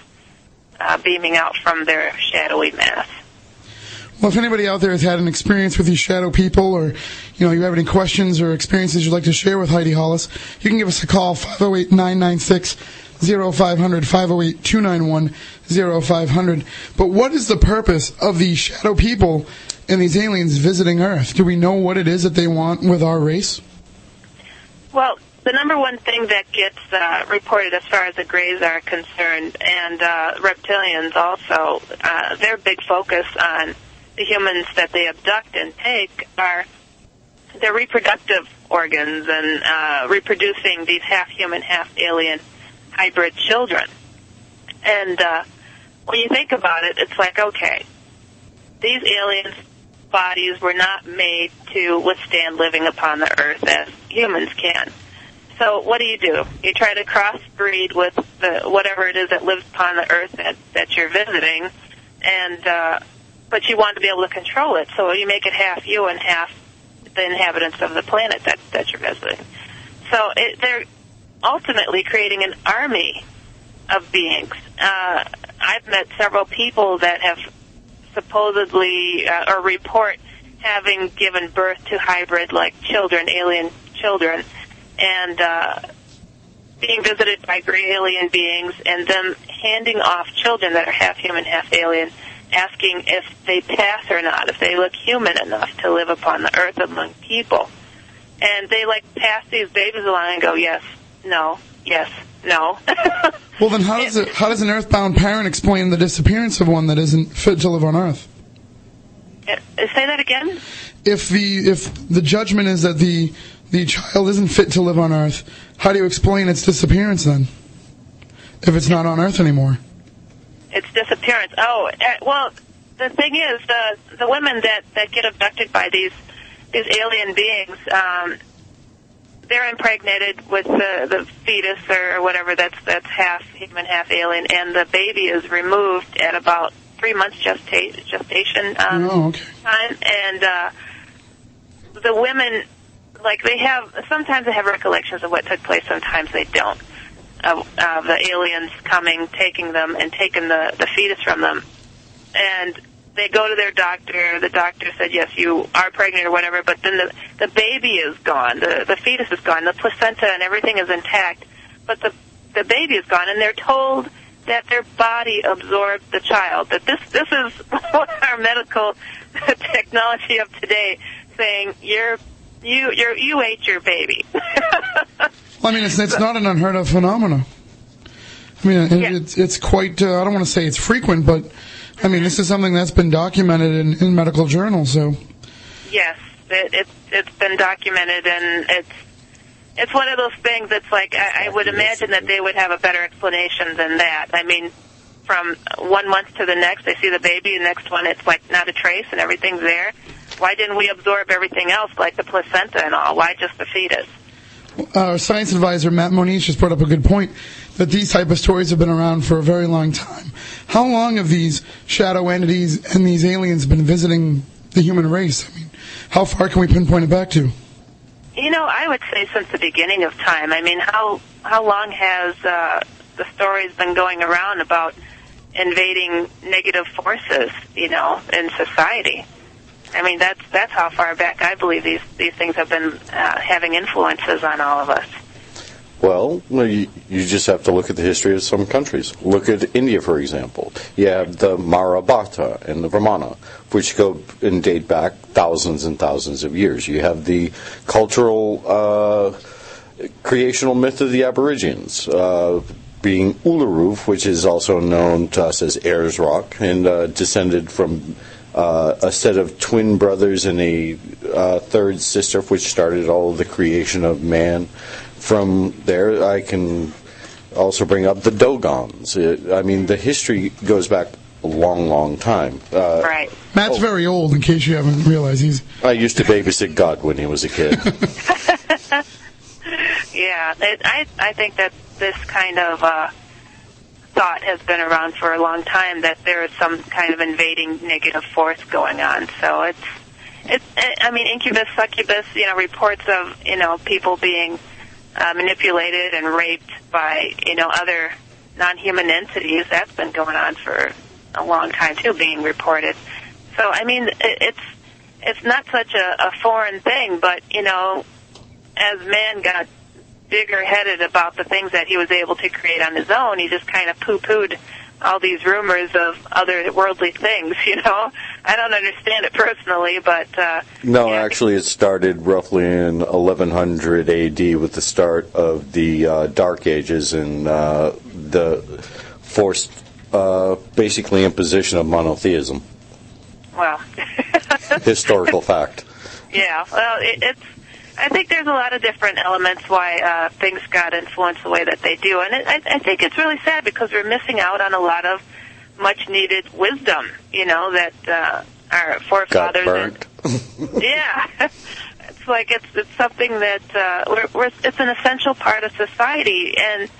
Speaker 8: uh, beaming out from their shadowy mass.
Speaker 3: Well, if anybody out there has had an experience with these shadow people, or you know you have any questions or experiences you'd like to share with Heidi Hollis, you can give us a call 508-996-0500, 508-291-0500. But what is the purpose of these shadow people and these aliens visiting Earth? Do we know what it is that they want with our race?
Speaker 8: Well, the number one thing that gets uh, reported as far as the Greys are concerned, and uh, reptilians also, uh, their big focus on the humans that they abduct and take are their reproductive organs and uh, reproducing these half human, half alien hybrid children. And uh, when you think about it, it's like, okay, these aliens' bodies were not made to withstand living upon the earth as humans can. So what do you do? You try to crossbreed with the, whatever it is that lives upon the earth that, that you're visiting, and uh, but you want to be able to control it. So you make it half you and half the inhabitants of the planet that, that you're visiting. So it, they're ultimately creating an army of beings. Uh, I've met several people that have supposedly uh, or report having given birth to hybrid like children, alien children, and uh, being visited by gray alien beings, and them handing off children that are half human, half alien, asking if they pass or not, if they look human enough to live upon the earth among people. And they like pass these babies along and go, yes, no, yes, no.
Speaker 3: Well, then how does it, how does an earthbound parent explain the disappearance of one that isn't fit to live on Earth?
Speaker 8: Uh, Say that again?
Speaker 3: If the if the judgment is that the the child isn't fit to live on Earth, how do you explain its disappearance then? If it's not on Earth anymore.
Speaker 8: Its disappearance. Oh, uh, well, the thing is, the the women that that get abducted by these these alien beings, um, they're impregnated with the the fetus or whatever that's that's half human, half alien, and the baby is removed at about three months gesta- gestation um,
Speaker 3: Oh, okay.
Speaker 8: time, and uh, the women like they have sometimes they have recollections of what took place, sometimes they don't. Of, of the aliens coming, taking them, and taking the the fetus from them, and they go to their doctor. The doctor said, "Yes, you are pregnant or whatever," but then the the baby is gone. The the fetus is gone. The placenta and everything is intact, but the the baby is gone, and they're told that their body absorbed the child. That this this is what our medical technology of today saying you're you you're you ate your baby.
Speaker 3: Well, I mean, it's it's not an unheard of phenomenon. I mean, it,
Speaker 8: Yeah.
Speaker 3: it's it's quite. Uh, I don't want to say it's frequent, but I mean, this is something that's been documented in, in medical journals. So,
Speaker 8: Yes, it, it's it's been documented, and it's it's one of those things that's like I, I would imagine that they would have a better explanation than that. I mean, from one month to the next, they see the baby, the next one it's like not a trace, and everything's there. Why didn't we absorb everything else, like the placenta and all? Why just the fetus?
Speaker 3: Our science advisor Matt Moniz just brought up a good point that these type of stories have been around for a very long time. How long have these shadow entities and these aliens been visiting the human race? I mean, how far can we pinpoint it back to?
Speaker 8: You know, I would say since the beginning of time. I mean, how how long has uh, the stories been going around about invading negative forces? You know, in society. I mean, that's that's how far back I believe these these things have been uh, having influences on all of us.
Speaker 5: Well, you, just have to look at the history of some countries. Look at India, for example. You have the Mahabharata and the Ramayana, which go and date back thousands and thousands of years. You have the cultural uh, creational myth of the Aborigines, uh, being Uluru, which is also known to us as Ayers Rock, and uh, descended from uh, a set of twin brothers and a uh, third sister, which started all of the creation of man. From there, I can also bring up the Dogons. Uh, I mean, the history goes back a long, long time. Uh,
Speaker 8: Right.
Speaker 3: Matt's very old, in case you haven't realized. He's
Speaker 5: I used to babysit God when he was a kid.
Speaker 8: Yeah, it, I I think that this kind of uh, thought has been around for a long time that there is some kind of invading negative force going on. So it's it's I mean incubus succubus, you know, reports of you know people being uh, manipulated and raped by you know other non-human entities. That's been going on for a long time too, being reported. So I mean, it's it's not such a, a foreign thing, but you know, as man got bigger headed about the things that he was able to create on his own, he just kind of poo pooed all these rumors of other worldly things, you know. I don't understand it personally, but uh
Speaker 5: No, actually, it started roughly in 1100 AD with the start of the uh, Dark Ages and uh, the forced, uh, basically, imposition of monotheism.
Speaker 8: well,
Speaker 5: Historical fact.
Speaker 8: yeah. Well, it, it's. I think there's a lot of different elements why uh, things got influenced the way that they do, and it, I, I think it's really sad because we're missing out on a lot of much needed wisdom. You know that uh, our
Speaker 5: Got
Speaker 8: forefathers and yeah. It's like it's it's something that uh, we're, we're it's an essential part of society, and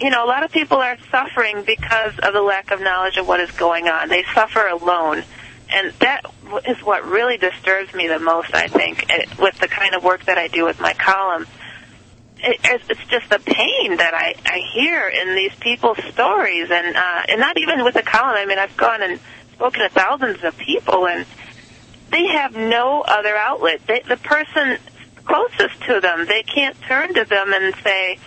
Speaker 8: you know a lot of people are suffering because of the lack of knowledge of what is going on. They suffer alone, and that is what really disturbs me the most. I think eh, with the kind of work that I do with my column. It's it's just the pain that I, I hear in these people's stories, and uh, and not even with the column. I mean, I've gone and spoken to thousands of people, and they have no other outlet. They, the person closest to them, they can't turn to them and say,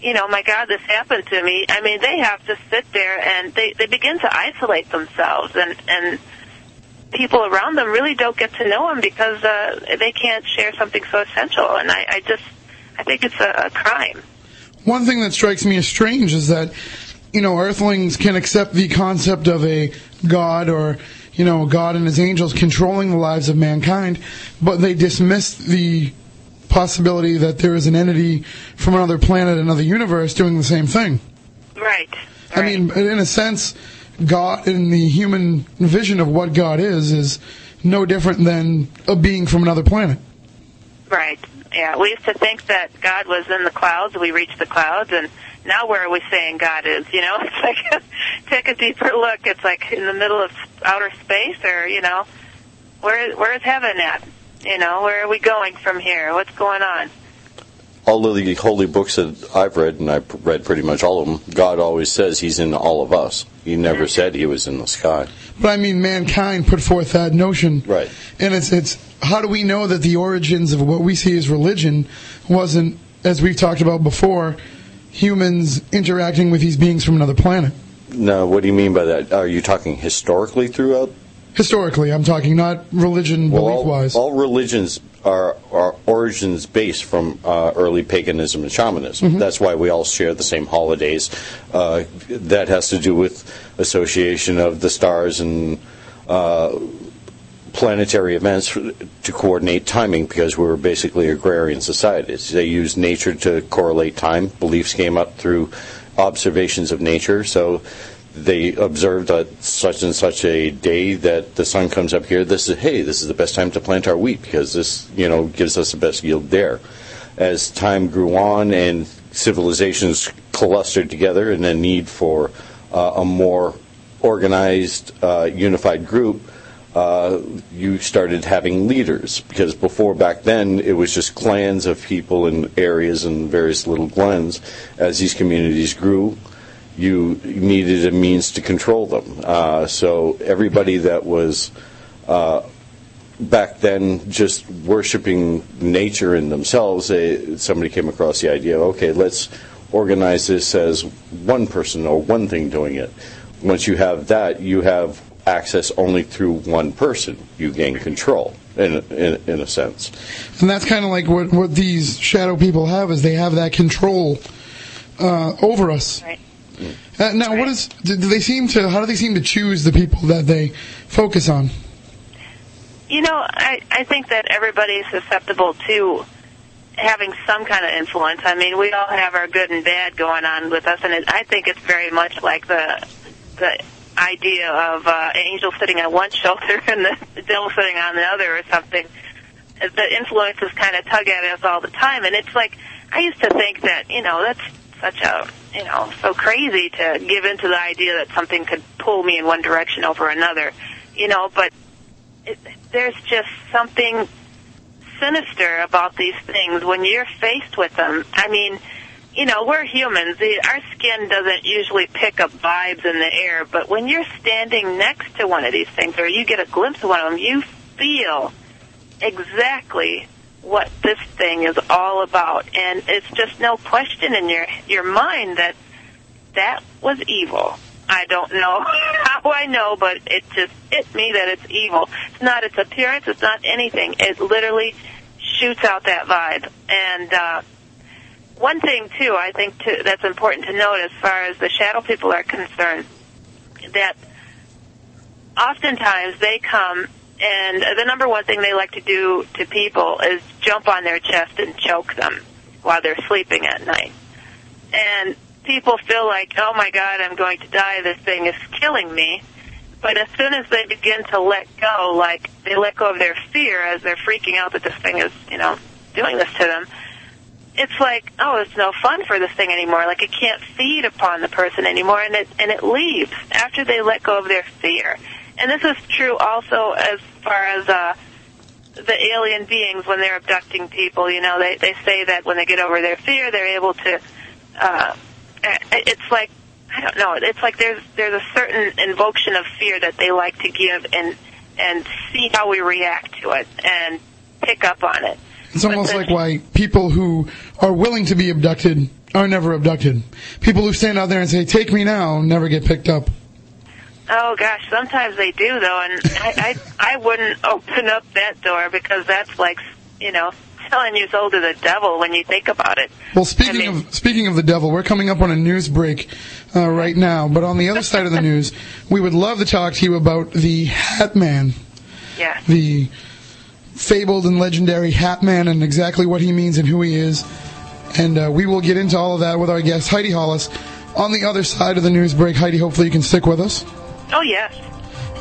Speaker 8: you know, my God, this happened to me. I mean, they have to sit there and they, they begin to isolate themselves and, and people around them really don't get to know them because, uh, they can't share something so essential. And I, I just, I think it's a, a crime.
Speaker 3: One thing that strikes me as strange is that, you know, Earthlings can accept the concept of a God or, you know, God and his angels controlling the lives of mankind, but they dismiss the possibility that there is an entity from another planet, another universe doing the same thing.
Speaker 8: Right.
Speaker 3: I mean, in a sense, God, in the human vision of what God is, is no different than a being from another planet.
Speaker 8: Right. Yeah. We used to think that God was in the clouds. We reached the clouds, and now where are we saying God is? You know, it's like take a deeper look. It's like in the middle of outer space, or you know, where where is heaven at? You know, where are we going from here? What's going on?
Speaker 5: All of the holy books that I've read, and I've read pretty much all of them, God always says He's in all of us. He never said He was in the sky.
Speaker 3: But I mean, mankind put forth that notion,
Speaker 5: Right.
Speaker 3: and it's it's how do we know that the origins of what we see as religion wasn't, as we've talked about before, humans interacting with these beings from another planet?
Speaker 5: Now, what do you mean by that? Are you talking historically throughout
Speaker 3: Historically, I'm talking, not religion
Speaker 5: Well,
Speaker 3: belief
Speaker 5: all,
Speaker 3: wise.
Speaker 5: all religions are, are origins based from uh, early paganism and shamanism.
Speaker 3: Mhm.
Speaker 5: That's why we all share the same holidays. Uh, that has to do with association of the stars and uh, planetary events to coordinate timing because we were basically agrarian societies. They used nature to correlate time. Beliefs came up through observations of nature. So they observed that such and such a day that the sun comes up here. This is hey, this is the best time to plant our wheat because this you know gives us the best yield there. As time grew on and civilizations clustered together, and the need for uh, a more organized, uh, unified group, uh, you started having leaders because before back then it was just clans of people in areas and various little glens. As these communities grew, you needed a means to control them. Uh, so everybody that was uh, back then just worshiping nature in themselves, they, somebody came across the idea, okay, let's organize this as one person or one thing doing it. Once you have that, you have access only through one person. You gain control, in, in, in a sense.
Speaker 3: And that's kind of like what, what these shadow people have is they have that control uh, over us.
Speaker 8: Right.
Speaker 3: Uh, now, what is? Do they seem to? How do they seem to choose the people that they focus on?
Speaker 8: You know, I, I think that everybody's susceptible to having some kind of influence. I mean, we all have our good and bad going on with us, and it, I think it's very much like the the idea of uh, angel sitting on one shoulder and the devil sitting on the other, or something. The influences kind of tug at us all the time, and it's like I used to think that you know that's such a you know so crazy to give into the idea that something could pull me in one direction over another, you know, but it, there's just something sinister about these things when you're faced with them. I mean, you know, we're humans. The, our skin doesn't usually pick up vibes in the air, but when you're standing next to one of these things or you get a glimpse of one of them, you feel exactly what this thing is all about. And it's just no question in your, your mind that that was evil. I don't know how I know, but it just hit me that it's evil. It's not its appearance, it's not anything. It literally shoots out that vibe. And, uh, one thing too, I think too, that's important to note as far as the shadow people are concerned, that oftentimes they come and the number one thing they like to do to people is jump on their chest and choke them while they're sleeping at night. And people feel like, oh my God, I'm going to die. This thing is killing me. But as soon as they begin to let go, like they let go of their fear as they're freaking out that this thing is, you know, doing this to them, it's like, oh, it's no fun for this thing anymore. Like it can't feed upon the person anymore, and it and it leaves after they let go of their fear. And this is true also as far as uh, the alien beings when they're abducting people. You know, they they say that when they get over their fear, they're able to. Uh, it's like I don't know. It's like there's there's a certain invocation of fear that they like to give and and see how we react to it and pick up on it.
Speaker 3: It's almost like why people who are willing to be abducted are never abducted. People who stand out there and say, take me now, never get picked up.
Speaker 8: Oh gosh, sometimes they do though, and I, I I wouldn't open up that door because that's like you know selling your soul to the devil when you think about it.
Speaker 3: Well, speaking I mean, of speaking of the devil, we're coming up on a news break uh, right now. But on the other side of the news, we would love to talk to you about the Hat Man.
Speaker 8: Yeah.
Speaker 3: The fabled and legendary Hat Man and exactly what he means and who he is. And uh, we will get into all of that with our guest Heidi Hollis on the other side of the news break. Heidi, hopefully you can stick with us.
Speaker 8: Oh yes.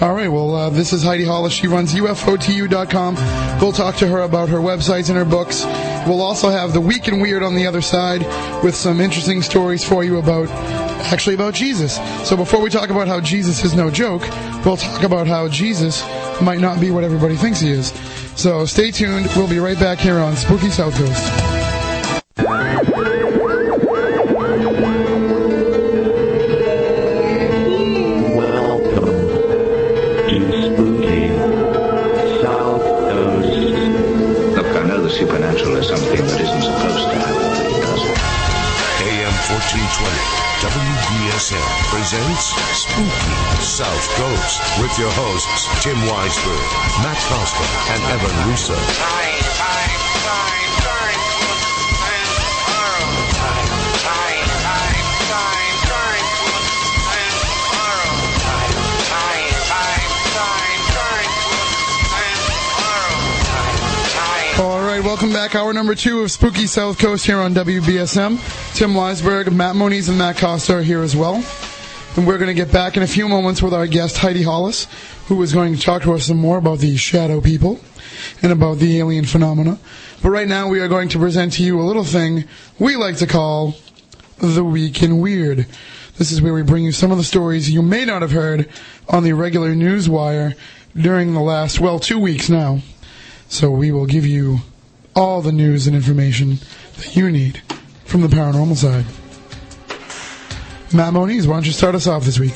Speaker 3: All right, well, uh, this is Heidi Hollis. She runs ufo2u.com. We'll talk to her about her websites and her books. We'll also have the Week in Weird on the other side with some interesting stories for you about, actually, about Jesus. So before we talk about how Jesus is no joke, we'll talk about how Jesus might not be what everybody thinks he is. So stay tuned. We'll be right back here on Spooky South Coast.
Speaker 2: WBSM presents Spooky South Coast with your hosts Tim Weisberg, Matt Costa, and Evan Russo.
Speaker 3: Welcome back. Hour number two of Spooky South Coast here on WBSM. Tim Weisberg, Matt Moniz, and Matt Costa are here as well. And we're going to get back in a few moments with our guest Heidi Hollis, who is going to talk to us some more about the shadow people and about the alien phenomena. But right now, we are going to present to you a little thing we like to call the Week in Weird. This is where we bring you some of the stories you may not have heard on the regular news wire during the last, well, two weeks now. So we will give you all the news and information that you need from the paranormal side. Matt Moniz, why don't you start us off this week?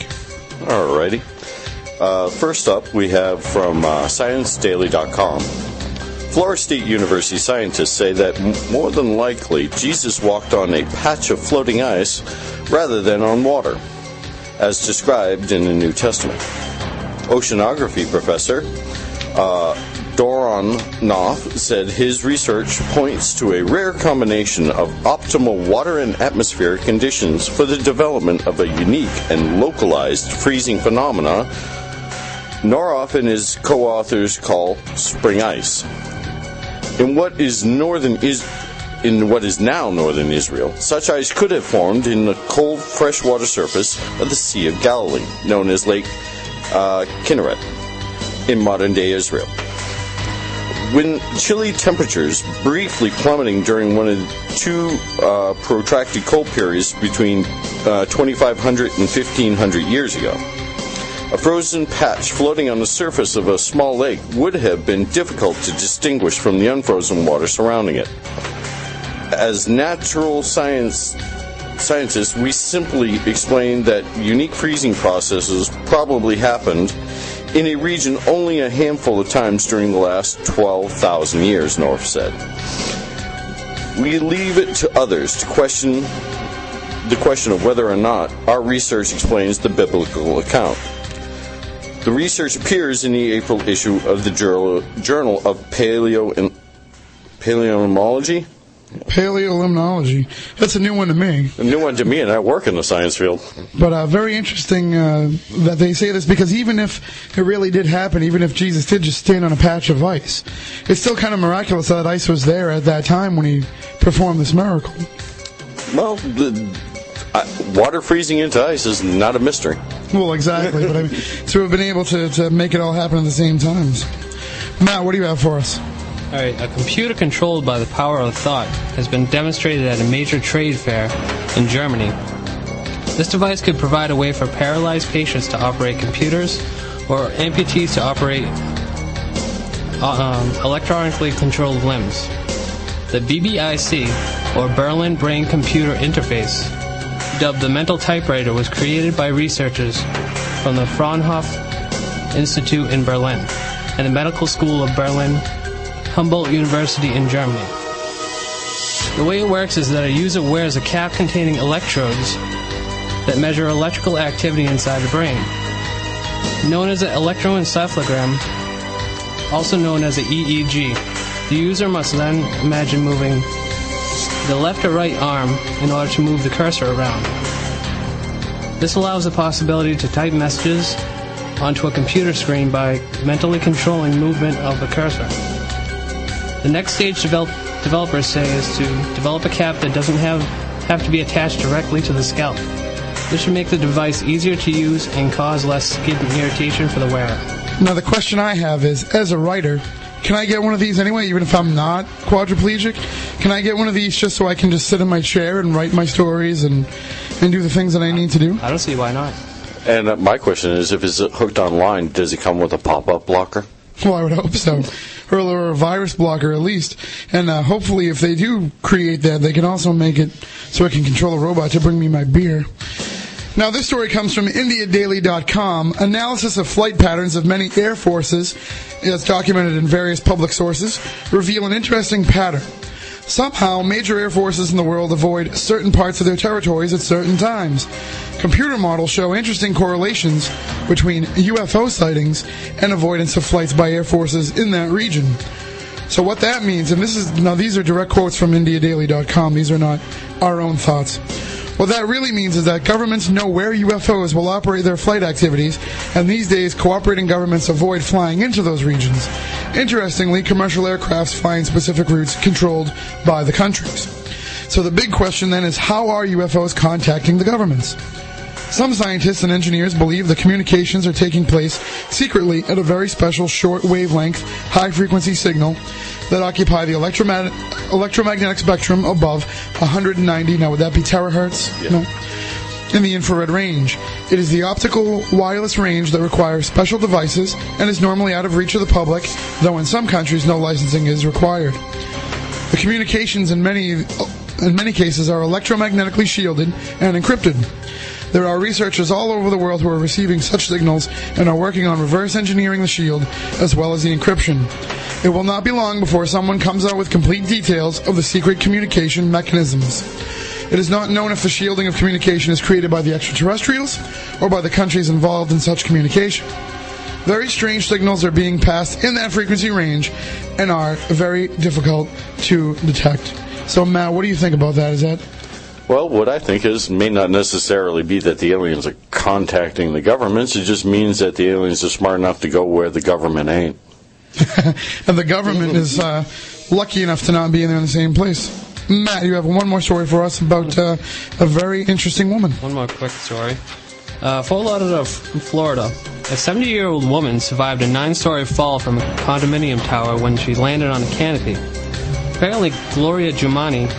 Speaker 5: Alrighty. Uh, first up, we have from uh, ScienceDaily.com. Florida State University scientists say that m- more than likely Jesus walked on a patch of floating ice rather than on water, as described in the New Testament. Oceanography professor uh, Doron Nof said his research points to a rare combination of optimal water and atmospheric conditions for the development of a unique and localized freezing phenomena Nof and his co-authors call spring ice. In what is northern is in what is now northern Israel, such ice could have formed in the cold freshwater surface of the Sea of Galilee, known as Lake uh, Kinneret, in modern-day Israel. When chilly temperatures briefly plummeting during one of two uh, protracted cold periods between uh, 2,500 and 1,500 years ago, a frozen patch floating on the surface of a small lake would have been difficult to distinguish from the unfrozen water surrounding it. as natural science scientists, we simply explain that unique freezing processes probably happened in a region only a handful of times during the last 12,000 years, Nof said. We leave it to others to question the question of whether or not our research explains the biblical account. The research appears in the April issue of the Journal, of Paleo and Paleontology.
Speaker 3: Paleolimnology. That's a new one to me.
Speaker 5: A new one to me, and I work in the science field.
Speaker 3: But uh, very interesting uh, that they say this because even if it really did happen, even if Jesus did just stand on a patch of ice, it's still kind of miraculous that ice was there at that time when he performed this miracle.
Speaker 5: Well, the, uh, water freezing into ice is not a mystery.
Speaker 3: Well, exactly. but I mean, to have been able to, to make it all happen at the same times. Matt, what do you have for us?
Speaker 4: All right, a computer controlled by the power of thought has been demonstrated at a major trade fair in Germany. This device could provide a way for paralyzed patients to operate computers or amputees to operate uh, um, electronically controlled limbs. The BBIC, or Berlin Brain Computer Interface, dubbed the mental typewriter, was created by researchers from the Fraunhofer Institute in Berlin and the Medical School of Berlin Humboldt University in Germany. The way it works is that a user wears a cap containing electrodes that measure electrical activity inside the brain. Known as an electroencephalogram, also known as an EEG, the user must then imagine moving the left or right arm in order to move the cursor around. This allows the possibility to type messages onto a computer screen by mentally controlling movement of the cursor. The next stage develop, developers say is to develop a cap that doesn't have, have to be attached directly to the scalp. This should make the device easier to use and cause less skin irritation for the wearer.
Speaker 3: Now, the question I have is, as a writer, can I get one of these anyway, even if I'm not quadriplegic? Can I get one of these just so I can just sit in my chair and write my stories and, and do the things that I need to do?
Speaker 4: I don't see why not.
Speaker 5: And uh, my question is, if it's hooked online, does it come with a pop-up blocker?
Speaker 3: Well, I would hope so. Or, a virus blocker at least. And uh, hopefully, if they do create that, they can also make it so I can control a robot to bring me my beer. Now, this story comes from IndiaDaily.com. Analysis of flight patterns of many air forces, as documented in various public sources, reveal an interesting pattern. Somehow, major air forces in the world avoid certain parts of their territories at certain times. Computer models show interesting correlations between UFO sightings and avoidance of flights by air forces in that region. So what that means, and this is now these are direct quotes from IndiaDaily.com. These are not our own thoughts. What that really means is that governments know where UFOs will operate their flight activities, and these days cooperating governments avoid flying into those regions. Interestingly, commercial aircrafts fly in specific routes controlled by the countries. So the big question then is how are UFOs contacting the governments? Some scientists and engineers believe the communications are taking place secretly at a very special short wavelength, high frequency signal that occupy the electromagnetic, electromagnetic spectrum above 190. Now, would that be terahertz? No. In the infrared range. It is the optical wireless range that requires special devices and is normally out of reach of the public, though in some countries no licensing is required. The communications in many, in many cases are electromagnetically shielded and encrypted. There are researchers all over the world who are receiving such signals and are working on reverse engineering the shield as well as the encryption. It will not be long before someone comes out with complete details of the secret communication mechanisms. It is not known if the shielding of communication is created by the extraterrestrials or by the countries involved in such communication. Very strange signals are being passed in that frequency range and are very difficult to detect. So, Matt, what do you think about that? Is that
Speaker 5: Well, what I think is may not necessarily be that the aliens are contacting the governments. It just means that the aliens are smart enough to go where the government ain't.
Speaker 3: and the government is uh, lucky enough to not be in the same place? Matt, you have one more story for us about uh, a very interesting woman.
Speaker 4: One more quick story. Uh, Fort Lauderdale, Florida. A 70 year old woman survived a nine story fall from a condominium tower when she landed on a canopy. Apparently, Gloria Giummani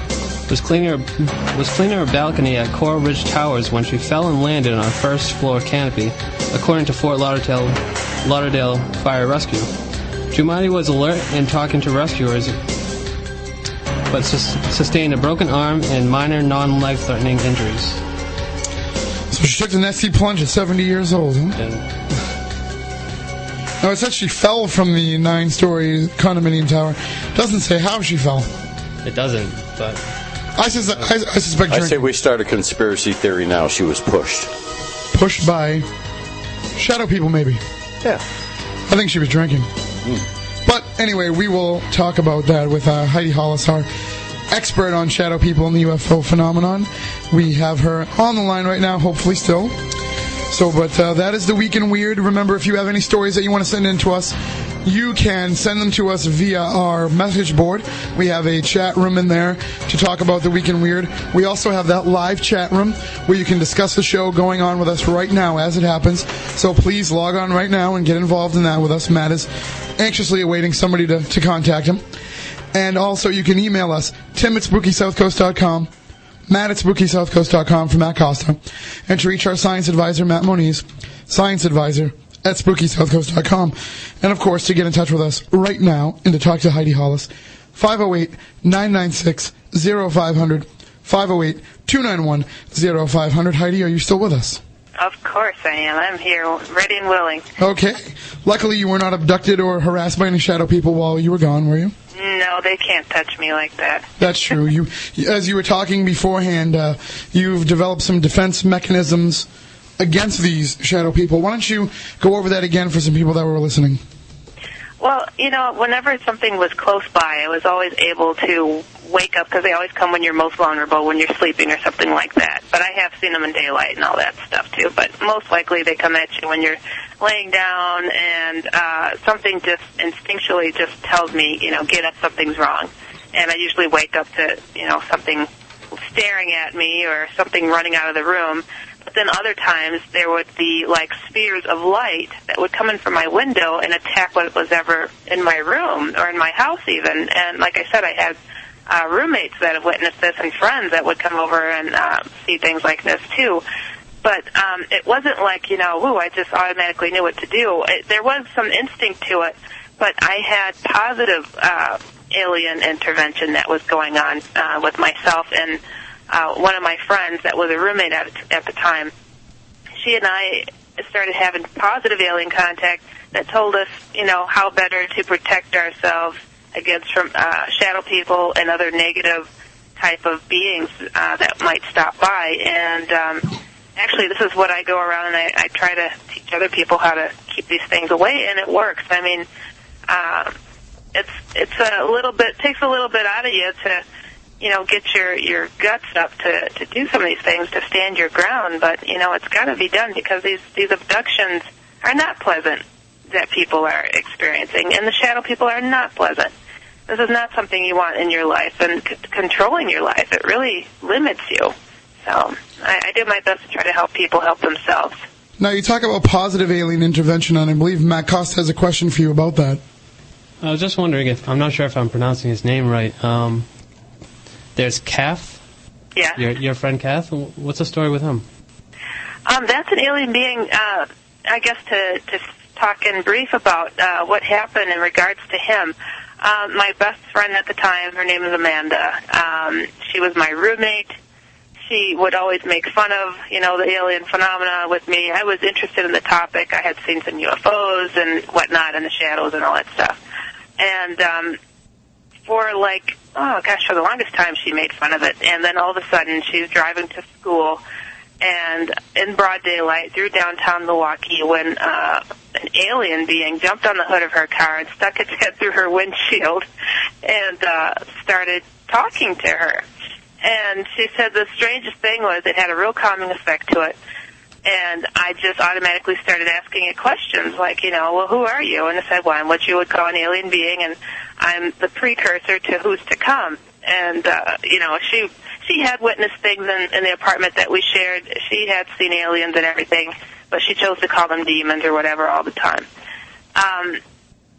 Speaker 4: was cleaning her, was cleaning her balcony at Coral Ridge Towers when she fell and landed on a first floor canopy, according to Fort Lauderdale, Lauderdale Fire Rescue. Giummani was alert and talking to rescuers but sus- sustained a broken arm and minor non-life threatening injuries.
Speaker 3: So she took the nasty plunge at 70 years old, huh? No, it says she fell from the nine-story condominium tower. Doesn't say how she fell.
Speaker 4: It doesn't, but
Speaker 3: I, sus- I, I suspect
Speaker 5: I say we start a conspiracy theory now. She was pushed.
Speaker 3: pushed by shadow people, maybe.
Speaker 5: Yeah.
Speaker 3: I think she was drinking. But anyway, we will talk about that with uh, Heidi Hollis, our expert on shadow people and the UFO phenomenon. We have her on the line right now, hopefully still. So, but uh, that is the week in weird. Remember, if you have any stories that you want to send in to us, you can send them to us via our message board. We have a chat room in there to talk about the weekend weird. We also have that live chat room where you can discuss the show going on with us right now as it happens. So please log on right now and get involved in that with us. Matt is anxiously awaiting somebody to, to contact him. And also, you can email us, tim at spookysouthcoast.com, matt at spookysouthcoast.com for Matt Costa, and to reach our science advisor, Matt Moniz, science advisor at spookysouthcoast.com. And of course, to get in touch with us right now and to talk to Heidi Hollis, 508 996 0500, 508 291 0500. Heidi, are you still with us?
Speaker 8: Of course I am. I'm here, ready and willing.
Speaker 3: Okay. Luckily, you were not abducted or harassed by any shadow people while you were gone, were you?
Speaker 8: No, they can't touch me like that.
Speaker 3: That's true. You, as you were talking beforehand, uh, you've developed some defense mechanisms against these shadow people. Why don't you go over that again for some people that were listening?
Speaker 8: Well, you know, whenever something was close by, I was always able to wake up because they always come when you're most vulnerable, when you're sleeping or something like that. But I have seen them in daylight and all that stuff too. But most likely they come at you when you're laying down and uh, something just instinctually just tells me, you know, get up, something's wrong. And I usually wake up to, you know, something staring at me or something running out of the room. But then other times there would be like spheres of light that would come in from my window and attack what was ever in my room or in my house even. And like I said, I had uh, roommates that have witnessed this and friends that would come over and uh, see things like this too. But um, it wasn't like you know, ooh, I just automatically knew what to do. It, there was some instinct to it, but I had positive uh, alien intervention that was going on uh, with myself and uh, one of my friends that was a roommate at, at the time. She and I started having positive alien contact that told us, you know, how better to protect ourselves against from uh, shadow people and other negative type of beings uh, that might stop by. And um, actually, this is what I go around and I, I try to teach other people how to keep these things away, and it works. I mean, uh, it's it's a little bit takes a little bit out of you to you know get your your guts up to to do some of these things to stand your ground, but you know it's got to be done because these these abductions are not pleasant that people are experiencing, and the shadow people are not pleasant. This is not something you want in your life, and c- controlling your life it really limits you. So I, I do my best to try to help people help themselves.
Speaker 3: Now, you talk about positive alien intervention, and I believe Matt Costa has a question for you about that.
Speaker 4: I was just wondering if I'm not sure if I'm pronouncing his name right. Um, there's Kath,
Speaker 8: Yeah.
Speaker 4: your your friend Kath. What's the story with him?
Speaker 8: Um, that's an alien being. Uh, I guess to to talk in brief about uh, what happened in regards to him. Um, my best friend at the time, her name is Amanda. Um, she was my roommate. She would always make fun of, you know, the alien phenomena with me. I was interested in the topic. I had seen some UFOs and whatnot in the shadows and all that stuff. And um, for like, oh gosh, for the longest time she made fun of it. And then all of a sudden she's driving to school and in broad daylight through downtown Milwaukee when uh, an alien being jumped on the hood of her car and stuck its head through her windshield and uh, started talking to her. And she said the strangest thing was it had a real calming effect to it. And I just automatically started asking it questions like, you know, well, who are you? And I said, well, I'm what you would call an alien being, and I'm the precursor to who's to come. And, uh, you know, she she had witnessed things in, in the apartment that we shared. She had seen aliens and everything, but she chose to call them demons or whatever all the time. Um,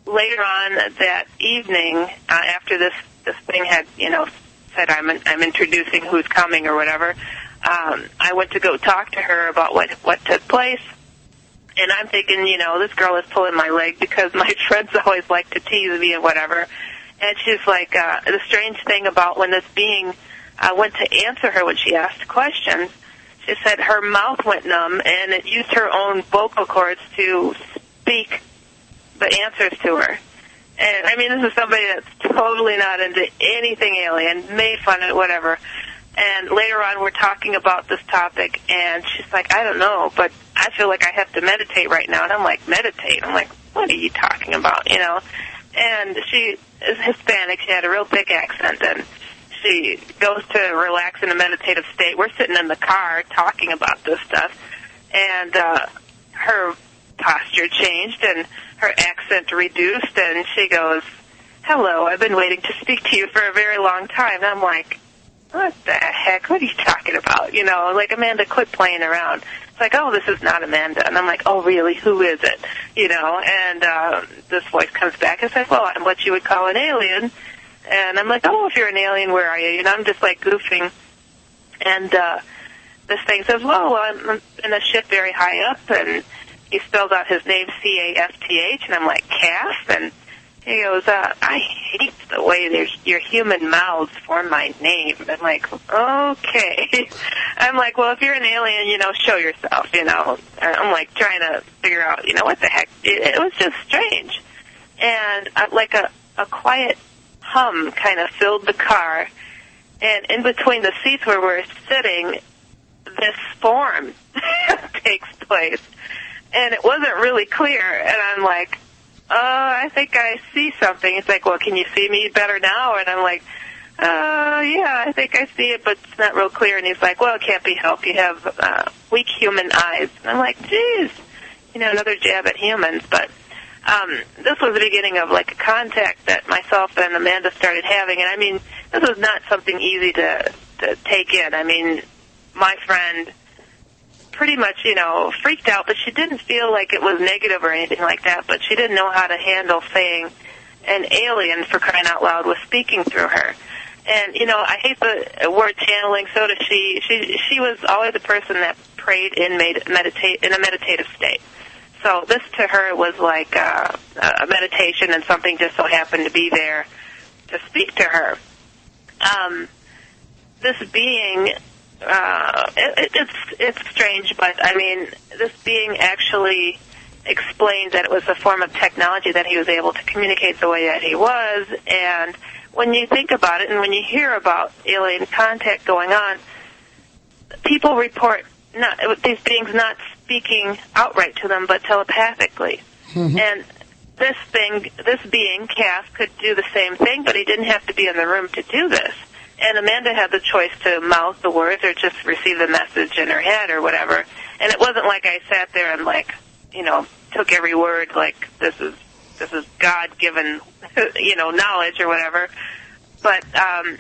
Speaker 8: later on that evening, uh, after this this thing had, you know, said I'm I'm introducing who's coming or whatever, um, I went to go talk to her about what what took place. And I'm thinking, you know, this girl is pulling my leg because my friends always like to tease me and whatever. And she's like, uh, the strange thing about when this being uh, went to answer her when she asked questions, she said her mouth went numb and it used her own vocal cords to speak the answers to her. And I mean, this is somebody that's totally not into anything alien, made fun of it, whatever. And later on, we're talking about this topic, and she's like, I don't know, but I feel like I have to meditate right now. And I'm like, meditate? I'm like, what are you talking about, you know? And she is Hispanic. She had a real thick accent, and she goes to relax in a meditative state. We're sitting in the car talking about this stuff, and uh, her posture changed and her accent reduced, and she goes, "Hello, I've been waiting to speak to you for a very long time." And I'm like, "What the heck? What are you talking about?" You know, like Amanda, quit playing around. It's like, "Oh, this is not Amanda," and I'm like, "Oh, really? Who is it?" You know, and uh, this voice comes back and says, "Well, I'm what you would call an alien." And I'm like, "Oh, if you're an alien, where are you?" And I'm just like goofing, and uh, this thing says, "Well, I'm in a ship very high up," and he spells out his name C A F T H, and I'm like, "Calf," and he goes, uh, "I hate the way there's your human mouths form my name." I'm like, "Okay." I'm like, "Well, if you're an alien, you know, show yourself." You know, And I'm like trying to figure out, you know, what the heck? It, it was just strange, and uh, like a a quiet hum kind of filled the car, and in between the seats where we're sitting, this form takes place and it wasn't really clear. And I'm like, uh, I think I see something. He's like, well, can you see me better now? And I'm like, uh, yeah, I think I see it, but it's not real clear. And he's like, well, it can't be helped. You have uh, weak human eyes. And I'm like, geez, you know, another jab at humans. But um, this was the beginning of like a contact that myself and Amanda started having. And I mean, this was not something easy to to take in. I mean, my friend pretty much, you know, freaked out, but she didn't feel like it was negative or anything like that, but she didn't know how to handle saying an alien for crying out loud was speaking through her. And, you know, I hate the word channeling, so does she. She she was always a person that prayed in med- meditate in a meditative state. So this to her was like uh, a meditation and something just so happened to be there to speak to her. Um, this being uh, it, it's it's strange, but I mean, this being actually explained that it was a form of technology that he was able to communicate the way that he was, and when you think about it, and when you hear about alien contact going on, people report not these beings not speaking outright to them, but telepathically, and this thing, this being, Cass, could do the same thing, but he didn't have to be in the room to do this. And Amanda had the choice to mouth the words or just receive the message in her head or whatever. And it wasn't like I sat there and like, you know, took every word like this is this is God given, you know, knowledge or whatever. But um,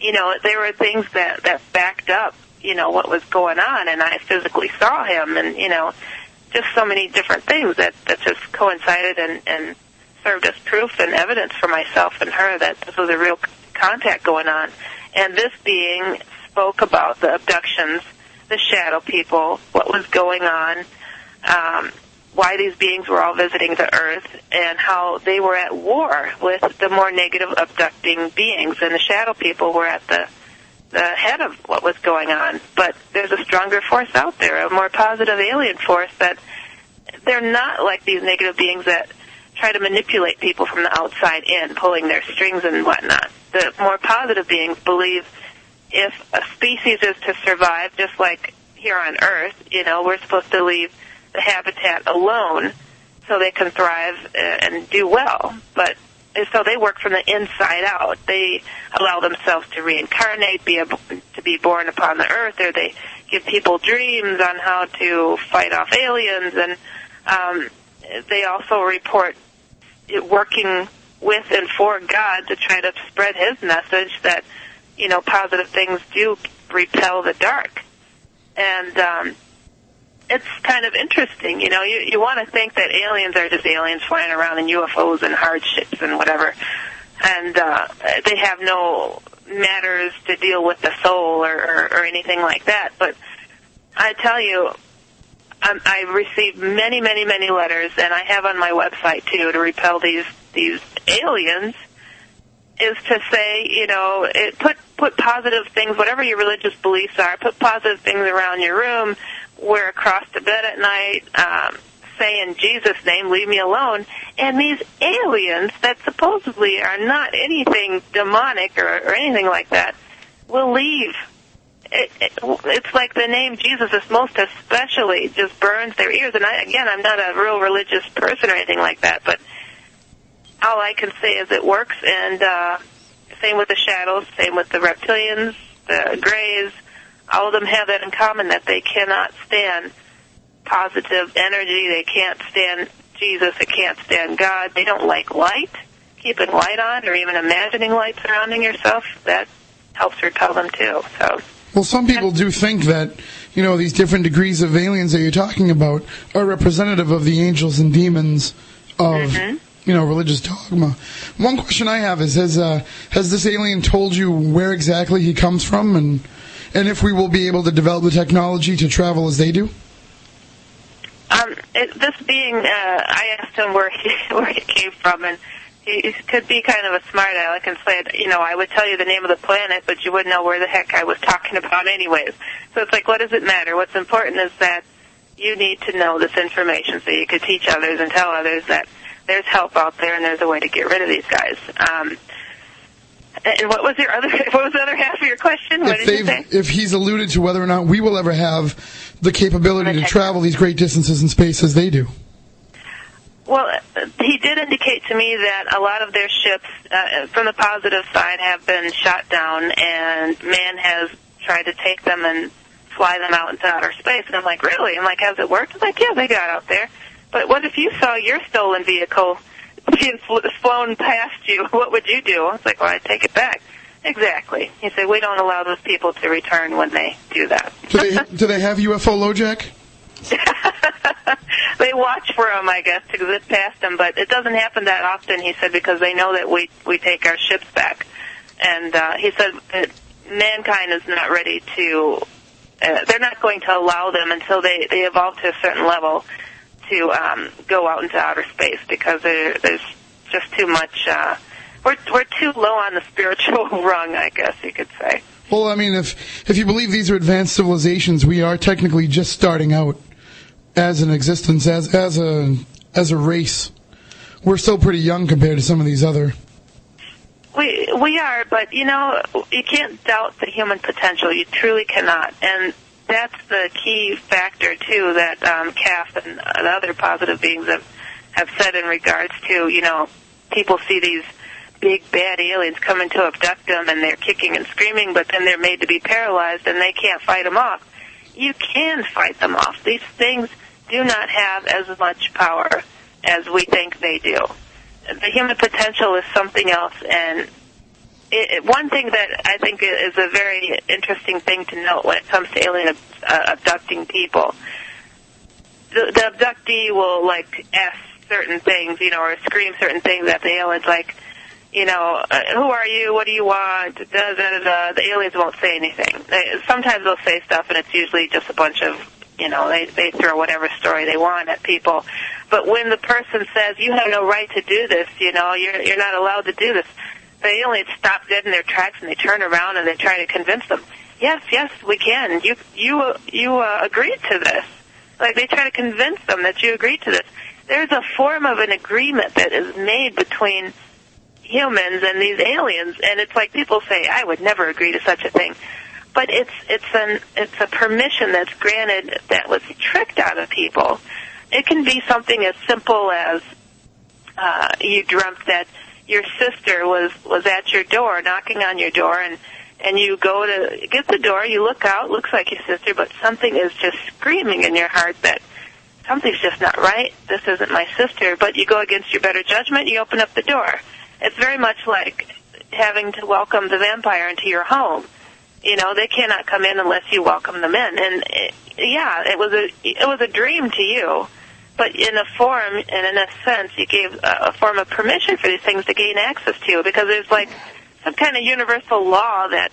Speaker 8: you know, there were things that that backed up, you know, what was going on, and I physically saw him, and you know, just so many different things that that just coincided and and served as proof and evidence for myself and her that this was a real contact going on. And this being spoke about the abductions, the shadow people, what was going on, um, why these beings were all visiting the earth, and how they were at war with the more negative abducting beings, and the shadow people were at the the head of what was going on. But there's a stronger force out there, a more positive alien force that they're not like these negative beings that try to manipulate people from the outside in, pulling their strings and whatnot. The more positive beings believe if a species is to survive, just like here on Earth, you know, we're supposed to leave the habitat alone so they can thrive uh, and do well. But so they work from the inside out. They allow themselves to reincarnate, be able to be born upon the earth, or they give people dreams on how to fight off aliens, and um, they also report working with and for God to try to spread His message that you know positive things do repel the dark, and um, it's kind of interesting. You know, you you want to think that aliens are just aliens flying around in UFOs and hardships and whatever, and uh, they have no matters to deal with the soul or, or, or anything like that. But I tell you, um, I received many, many, many letters, and I have on my website too to repel these these aliens is to say, you know, it, put put positive things, whatever your religious beliefs are, put positive things around your room, wear a cross to bed at night, um, say in Jesus' name, leave me alone. And these aliens that supposedly are not anything demonic or, or anything like that will leave. It, it, it's like the name Jesus is most especially just burns their ears. And I, again, I'm not a real religious person or anything like that, but all I can say is it works. And uh, same with the shadows, same with the reptilians, the greys. All of them have that in common that they cannot stand positive energy. They can't stand Jesus. They can't stand God. They don't like light. Keeping light on or even imagining light surrounding yourself, that helps repel them too. So
Speaker 3: Well, some people do think that, you know, these different degrees of aliens that you're talking about are representative of the angels and demons of, you know, religious dogma. One question I have is, has, uh, has this alien told you where exactly he comes from and, and if we will be able to develop the technology to travel as they do?
Speaker 8: Um, it, this being, uh, I asked him where he where he came from, and he, could be kind of a smart aleck and said, you know, I would tell you the name of the planet, but you wouldn't know where the heck I was talking about, anyways. So it's like, what does it matter? What's important is that you need to know this information so you could teach others and tell others that there's help out there and there's a way to get rid of these guys. Um, and what was your other? What was the other half of your question? What
Speaker 3: if
Speaker 8: did you say?
Speaker 3: if he's alluded to whether or not we will ever have the capability to travel these great distances in space as they do.
Speaker 8: Well, he did indicate to me that a lot of their ships, uh, from the positive side, have been shot down, and man has tried to take them and fly them out into outer space. And I'm like, really? I'm like, has it worked? I'm like, yeah, they got out there. But what if you saw your stolen vehicle being fl- flown past you? What would you do? I was like, well, I'd take it back. Exactly. He said, we don't allow those people to return when they do that.
Speaker 3: Do they, do they have UFO LoJack?
Speaker 8: they watch for them, I guess, to zip past them, but it doesn't happen that often. He said because they know that we we take our ships back, and uh, he said that mankind is not ready to. Uh, they're not going to allow them until they they evolve to a certain level to um, go out into outer space because there, there's just too much. Uh, we're we're too low on the spiritual rung, I guess you could say.
Speaker 3: Well, I mean, if if you believe these are advanced civilizations, we are technically just starting out as an existence, as as a as a race. We're still pretty young compared to some of these other.
Speaker 8: We we are, but you know, you can't doubt the human potential. You truly cannot, and that's the key factor too that um, CAF and the other positive beings have have said in regards to you know people see these big bad aliens coming to abduct them and they're kicking and screaming, but then they're made to be paralyzed and they can't fight them off. You can fight them off. These things do not have as much power as we think they do. The human potential is something else, and it, one thing that I think is a very interesting thing to note when it comes to alien uh, abducting people, the, the abductee will like ask certain things, you know, or scream certain things at the aliens, like, you know, uh, who are you? What do you want? Da, da, da, da. The aliens won't say anything. They, sometimes they'll say stuff, and it's usually just a bunch of, you know, they they throw whatever story they want at people. But when the person says, "You have no right to do this," you know, you're you're not allowed to do this, the aliens stop dead in their tracks and they turn around and they try to convince them. Yes, yes, we can. You you you uh, agreed to this. Like they try to convince them that you agreed to this. There's a form of an agreement that is made between humans and these aliens and it's like people say I would never agree to such a thing. But it's it's an it's a permission that's granted that was tricked out of people. It can be something as simple as uh you dreamt that your sister was was at your door knocking on your door and and you go to get the door you look out looks like your sister but something is just screaming in your heart that something's just not right. This isn't my sister. But you go against your better judgment you open up the door it's very much like having to welcome the vampire into your home. You know, they cannot come in unless you welcome them in. And it, yeah, it was a it was a dream to you, but in a form and in a sense, you gave a, a form of permission for these things to gain access to you because there's like some kind of universal law that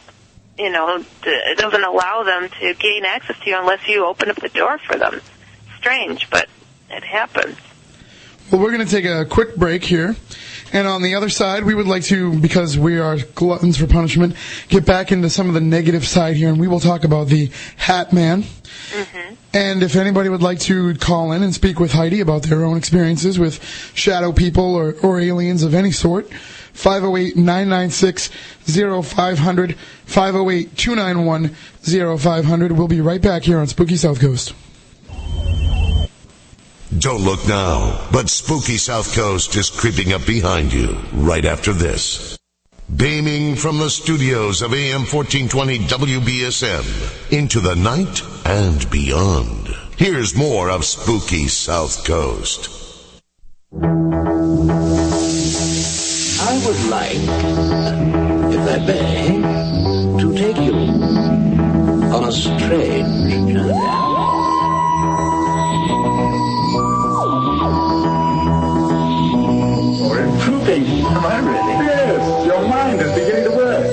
Speaker 8: you know d- doesn't allow them to gain access to you unless you open up the door for them. Strange, but it happens.
Speaker 3: Well, we're going to take a quick break here. And on the other side, we would like to, because we are gluttons for punishment, get back into some of the negative side here, and we will talk about the Hat Man. Mm-hmm. And if anybody would like to call in and speak with Heidi about their own experiences with shadow people or, or aliens of any sort, 508-996-0500, 508-291-0500. We'll be right back here on Spooky South Coast.
Speaker 2: Don't look now, but spooky South Coast is creeping up behind you right after this. Beaming from the studios of AM 1420 WBSM into the night and beyond. Here's more of Spooky South Coast.
Speaker 9: I would like, if I may, to take you on a strange journey.
Speaker 10: Improving. Am I really? Yes, your mind is beginning to work.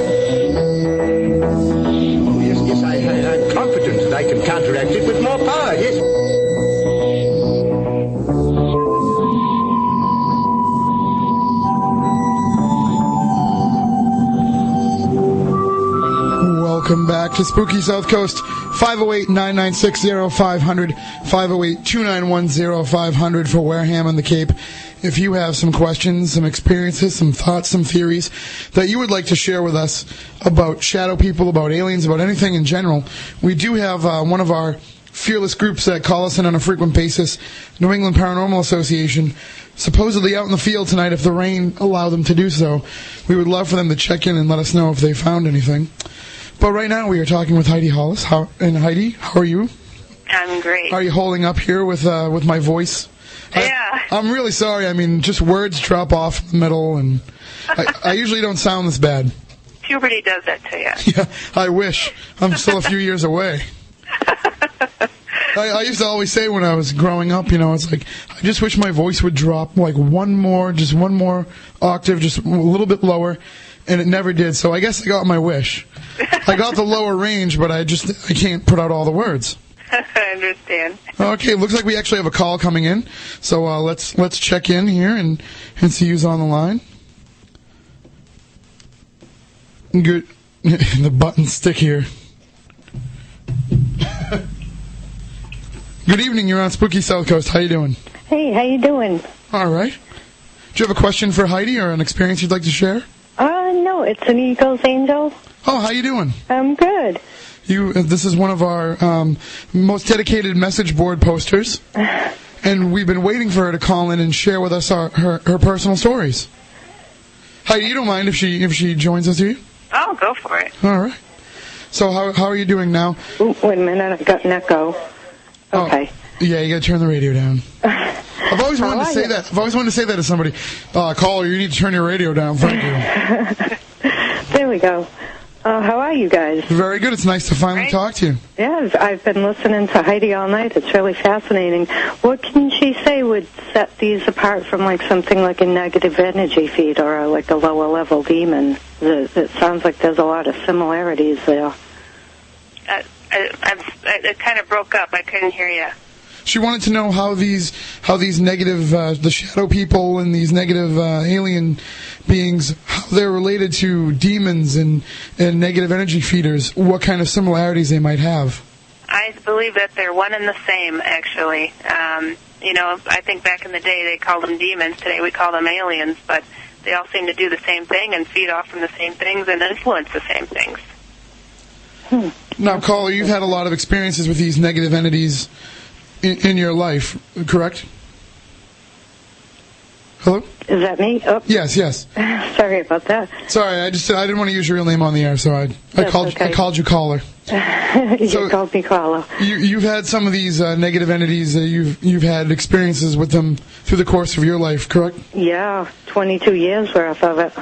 Speaker 9: Oh, yes, yes, I, I, I'm confident that I can counteract it with more power, yes.
Speaker 3: Welcome back to Spooky South Coast. 508-996-0500, 508-291-0500 for Wareham and the Cape. If you have some questions, some experiences, some thoughts, some theories that you would like to share with us about shadow people, about aliens, about anything in general, we do have uh, one of our fearless groups that call us in on a frequent basis, New England Paranormal Association, supposedly out in the field tonight if the rain allow them to do so. We would love for them to check in and let us know if they found anything. But right now we are talking with Heidi Hollis. How, and Heidi, how are you?
Speaker 8: I'm great.
Speaker 3: Are you holding up here with uh, with my voice?
Speaker 8: Yeah.
Speaker 3: I, am really sorry. I mean, just words drop off in the middle, and I, I usually don't sound this bad.
Speaker 8: Puberty does that to you.
Speaker 3: Yeah, I wish. I'm still a few years away. I, I used to always say when I was growing up, you know, it's like I just wish my voice would drop like one more, just one more octave, just a little bit lower, and it never did. So I guess I got my wish. I got the lower range, but I just I can't put out all the words.
Speaker 8: I understand.
Speaker 3: Okay, looks like we actually have a call coming in. So uh, let's let's check in here and and see who's on the line. Good. the buttons stick here. Good evening. You're on Spooky South Coast. How you doing?
Speaker 11: Hey, how you doing?
Speaker 3: All right. Do you have a question for Heidi or an experience you'd like to share?
Speaker 11: Uh, no, it's an Eagles Angel.
Speaker 3: Oh, how you doing?
Speaker 11: I'm good.
Speaker 3: You. Uh, this is one of our um, most dedicated message board posters, and we've been waiting for her to call in and share with us our, her her personal stories. Heidi, you don't mind if she if she joins us here?
Speaker 8: Oh, go for it.
Speaker 3: All right. So how how are you doing now?
Speaker 11: Ooh, wait a minute, I've got an echo. Okay.
Speaker 3: Yeah, you got to turn the radio down. I've always wanted to say
Speaker 11: you?
Speaker 3: that. I've always wanted to say that to somebody. Uh, caller, you need to turn your radio down. Thank you.
Speaker 11: There we go. Uh, how are you guys?
Speaker 3: Very good. It's nice to finally talk to you.
Speaker 11: Yeah, I've, I've been listening to Heidi all night. It's really fascinating. What can she say would set these apart from like something like a negative energy feed or a, like a lower level demon? It, it sounds like there's a lot of similarities there.
Speaker 8: Uh, I, I'm, I, it kind of broke up. I couldn't hear you.
Speaker 3: She wanted to know how these how these negative uh, the shadow people and these negative uh, alien beings how they're related to demons and and negative energy feeders. What kind of similarities they might have.
Speaker 8: I believe that they're one and the same, actually. Um, you know, I think back in the day they called them demons. Today we call them aliens, but they all seem to do the same thing and feed off from the same things and influence the same things.
Speaker 3: Now, caller, you've had a lot of experiences with these negative entities in, in your life, correct? Hello.
Speaker 11: Is that me? Oh,
Speaker 3: Yes, yes.
Speaker 11: sorry about that.
Speaker 3: Sorry, I just I didn't want to use your real name on the air, so I I called I called you caller.
Speaker 11: you called me caller.
Speaker 3: You, you've had some of these uh, negative entities. Uh, you've you've had experiences with them through the course of your life, correct?
Speaker 11: Yeah, 22 years worth of it.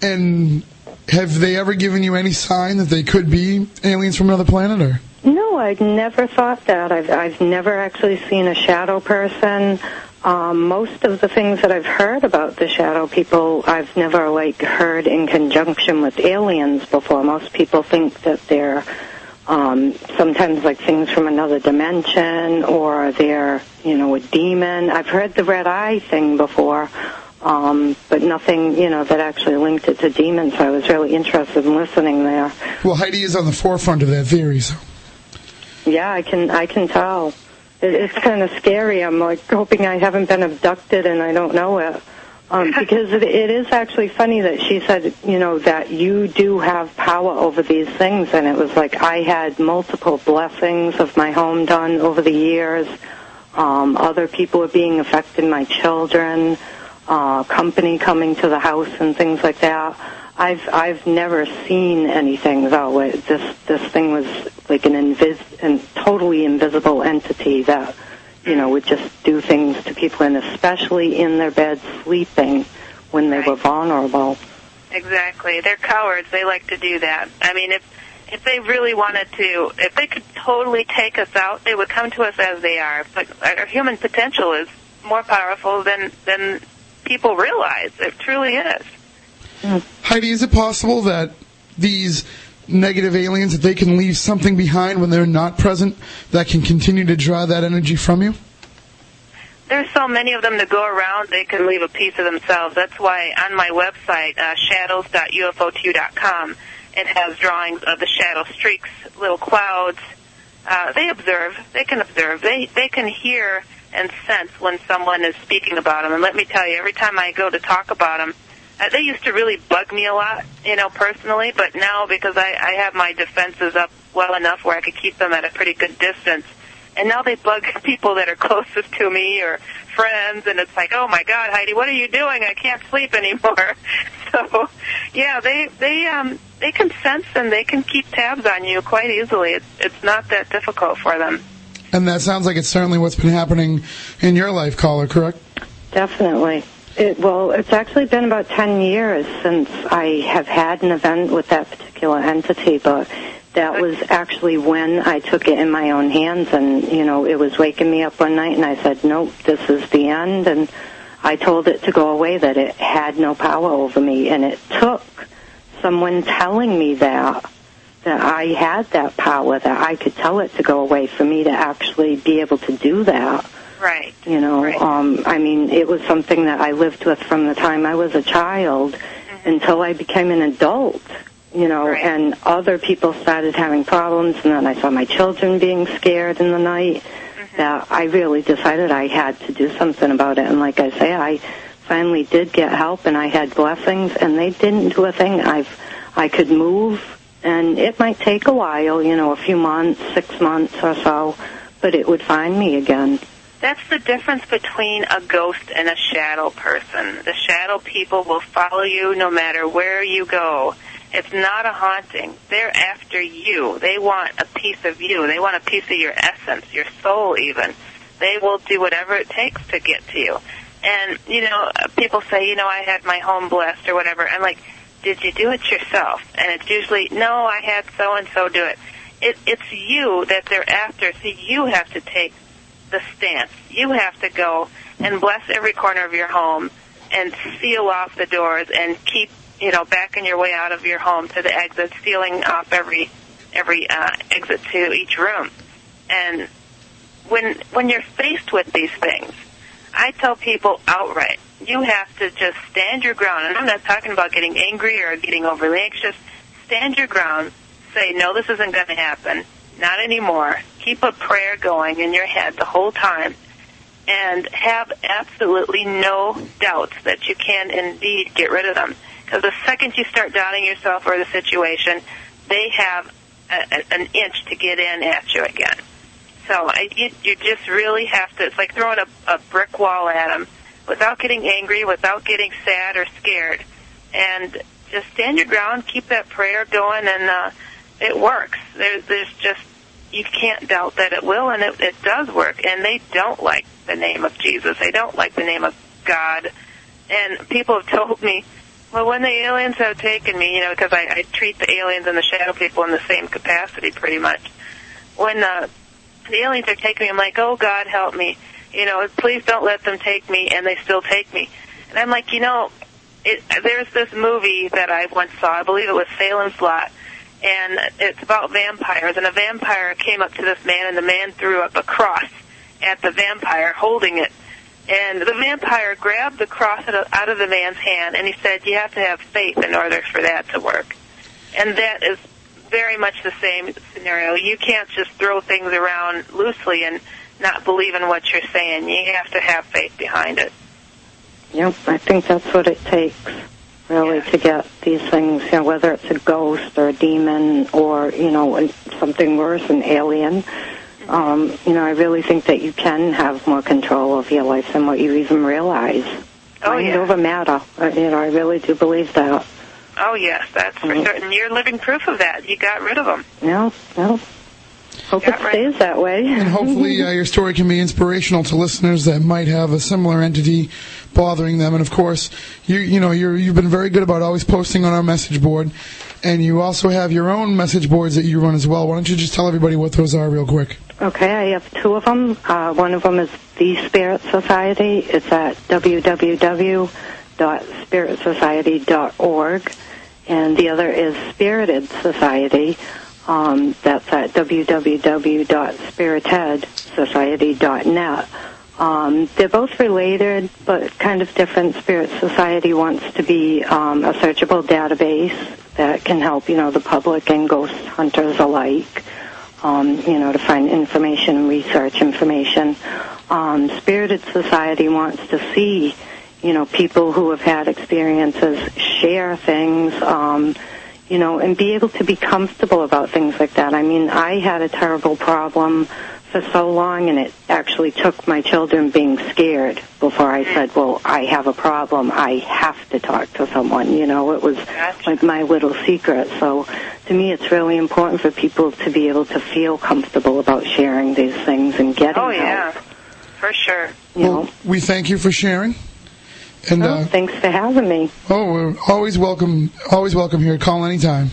Speaker 3: And have they ever given you any sign that they could be aliens from another planet, or?
Speaker 11: No, I've never thought that. I've I've never actually seen a shadow person. Um, most of the things that I've heard about the shadow people, I've never like heard in conjunction with aliens before. Most people think that they're um, sometimes like things from another dimension or they're, you know, a demon. I've heard the red eye thing before, um, but nothing, you know, that actually linked it to demons. So I was really interested in listening there.
Speaker 3: Well, Heidi is on the forefront of that theory, so.
Speaker 11: Yeah, I can, I can tell. It, it's kind of scary. I'm like hoping I haven't been abducted and I don't know it. Um, because it, it is actually funny that she said, you know, that you do have power over these things, and it was like I had multiple blessings of my home done over the years. Um, other people were being affected, my children, uh, company coming to the house, and things like that. I've I've never seen anything though. It, this this thing was like an invis and totally invisible entity that you know, would just do things to people, and especially in their bed sleeping when they were vulnerable.
Speaker 8: Exactly. They're cowards. They like to do that. I mean, if if they really wanted to, if they could totally take us out, they would come to us as they are. But our human potential is more powerful than than people realize. It truly is.
Speaker 3: Heidi, is it possible that these negative aliens that they can leave something behind when they're not present that can continue to draw that energy from you?
Speaker 8: There's so many of them to go around, they can leave a piece of themselves. That's why on my website, uh, shadows.ufo2u.com, it has drawings of the shadow streaks, little clouds. Uh, they observe. They can observe. They they can hear and sense when someone is speaking about them. And let me tell you, every time I go to talk about them, uh, they used to really bug me a lot, you know, personally. But now because I, I have my defenses up well enough where I could keep them at a pretty good distance, and now they bug people that are closest to me or friends, and it's like, oh my God, Heidi, what are you doing? I can't sleep anymore. So, yeah, they they um they can sense and they can keep tabs on you quite easily. It's it's not that difficult for them.
Speaker 3: And that sounds like it's certainly what's been happening in your life, caller, correct?
Speaker 11: Definitely. It, well, it's actually been about 10 years since I have had an event with that particular entity, but that was actually when I took it in my own hands and, you know, it was waking me up one night and I said, nope, this is the end. And I told it to go away, that it had no power over me. And it took someone telling me that, that I had that power, that I could tell it to go away for me to actually be able to do that.
Speaker 8: Right.
Speaker 11: You know, um, I mean, it was something that I lived with from the time I was a child until I became an adult. You know, and other people started having problems, and then I saw my children being scared in the night. That I really decided I had to do something about it. And like I say, I finally did get help, and I had blessings, and they didn't do a thing. I've I could move, and it might take a while, you know, a few months, six months or so, but it would find me again.
Speaker 8: That's the difference between a ghost and a shadow person. The shadow people will follow you no matter where you go. It's not a haunting. They're after you. They want a piece of you. They want a piece of your essence, your soul even. They will do whatever it takes to get to you. And, you know, people say, you know, I had my home blessed or whatever. I'm like, did you do it yourself? And it's usually, no, I had so and so do it. It, it's you that they're after, so you have to take the stance. You have to go and bless every corner of your home and seal off the doors and keep, you know, backing your way out of your home to the exit, sealing off every every uh, exit to each room. And when when you're faced with these things, I tell people outright, you have to just stand your ground. And I'm not talking about getting angry or getting overly anxious. Stand your ground. Say, no, this isn't going to happen. Not anymore. Keep a prayer going in your head the whole time. And have absolutely no doubts that you can indeed get rid of them. Because the second you start doubting yourself or the situation, they have a, a, an inch to get in at you again. So I, you, you just really have to. It's like throwing a, a brick wall at them without getting angry, without getting sad or scared, and just stand your ground, keep that prayer going, and uh, it works. There, there's just you can't doubt that it will, and it, it does work. And they don't like the name of Jesus. They don't like the name of God. And people have told me, well, when the aliens have taken me, you know, because I, I treat the aliens and the shadow people in the same capacity, pretty much. When uh, the aliens are taking me, I'm like, oh God, help me. You know, please don't let them take me, and they still take me. And I'm like, you know, it, there's this movie that I once saw. I believe it was Salem's Lot, and it's about vampires. And a vampire came up to this man, and the man threw up a cross at the vampire, holding it. And the vampire grabbed the cross out of, the man's hand, and he said, "You have to have faith in order for that to work." And that is very much the same scenario. You can't just throw things around loosely and not believe in what you're saying. You have to have faith behind it.
Speaker 11: Yep, I think that's what it takes, really, to get these things, you know, whether it's a ghost or a demon or, you know, something worse, an alien. Um, you know, I really think that you can have more control of your life than what you even realize.
Speaker 8: Oh,
Speaker 11: Mind
Speaker 8: yeah.
Speaker 11: over matter. Uh, You know, I really do believe that.
Speaker 8: Oh yes, that's for
Speaker 11: Mhm.
Speaker 8: certain. You're living proof of that. You got rid of them.
Speaker 11: No, no. Hope it stays that way.
Speaker 3: And hopefully, uh, your story can be inspirational to listeners that might have a similar entity bothering them. And of course, you you know you're, you've been very good about always posting on our message board, and you also have your own message boards that you run as well. Why don't you just tell everybody what those are, real quick?
Speaker 11: Okay, I have two of them. Uh, one of them is the Spirit Society. It's at www.spiritsociety.org, and the other is Spirited Society. Um, that's at www.spiritheadsociety.net. Um, they're both related, but kind of different. Spirit Society wants to be um, a searchable database that can help, you know, the public and ghost hunters alike um, you know, to find information and research information. Um, Spirited Society wants to see, you know, people who have had experiences share things, um, you know, and be able to be comfortable about things like that. I mean, I had a terrible problem for so long, and it actually took my children being scared before I said, well, I have a problem. I have to talk to someone. You know, it was like my little secret. So to me, it's really important for people to be able to feel comfortable about sharing these things and getting help.
Speaker 8: Oh
Speaker 11: help.
Speaker 8: yeah, for sure.
Speaker 11: You know,
Speaker 3: We thank you for sharing. And
Speaker 11: Oh,
Speaker 3: uh,
Speaker 11: thanks for having me.
Speaker 3: oh, we're always welcome. Always welcome here. Call anytime.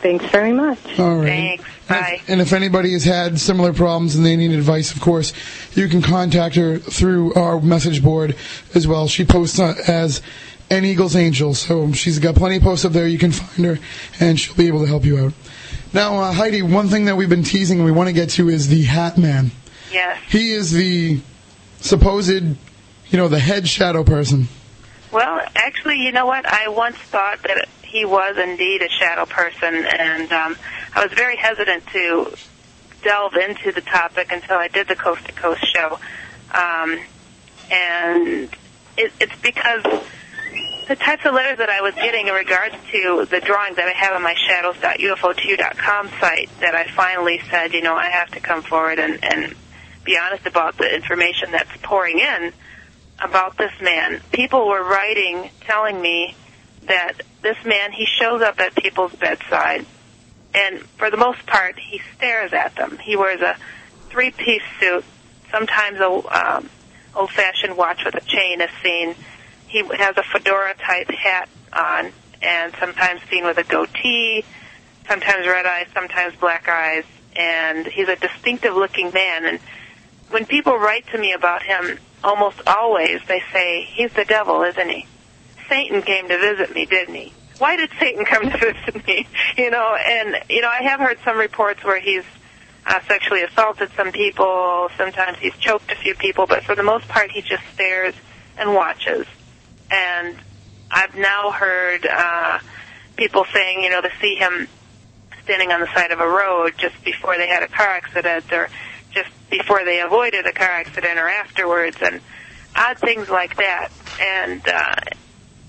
Speaker 11: Thanks very much.
Speaker 3: All right.
Speaker 8: Thanks. Bye.
Speaker 3: And if anybody has had similar problems and they need advice, of course, you can contact her through our message board as well. She posts as an Eagles Angel, so she's got plenty of posts up there. You can find her, and she'll be able to help you out. Now, uh, Heidi, one thing that we've been teasing and we want to get to is the Hat Man.
Speaker 8: Yes.
Speaker 3: He is the supposed, you know, the head shadow person.
Speaker 8: Well, actually, you know what? I once thought that he was indeed a shadow person, and um, I was very hesitant to delve into the topic until I did the Coast to Coast show. Um, and it, it's because the types of letters that I was getting in regards to the drawings that I have on my shadows.ufo2u.com site that I finally said, you know, I have to come forward and, and be honest about the information that's pouring in about this man. People were writing, telling me that this man, he shows up at people's bedside, and for the most part, he stares at them. He wears a three-piece suit, sometimes a um, old-fashioned watch with a chain is seen. He has a fedora-type hat on, and sometimes seen with a goatee, sometimes red eyes, sometimes black eyes, and he's a distinctive-looking man. And when people write to me about him, almost always they say, he's the devil, isn't he? Satan came to visit me, didn't he? Why did Satan come to visit me? You know, and, you know, I have heard some reports where he's uh, sexually assaulted some people, sometimes he's choked a few people, but for the most part he just stares and watches. And I've now heard uh, people saying, you know, to see him standing on the side of a road just before they had a car accident or just before they avoided a car accident or afterwards and odd things like that. And uh,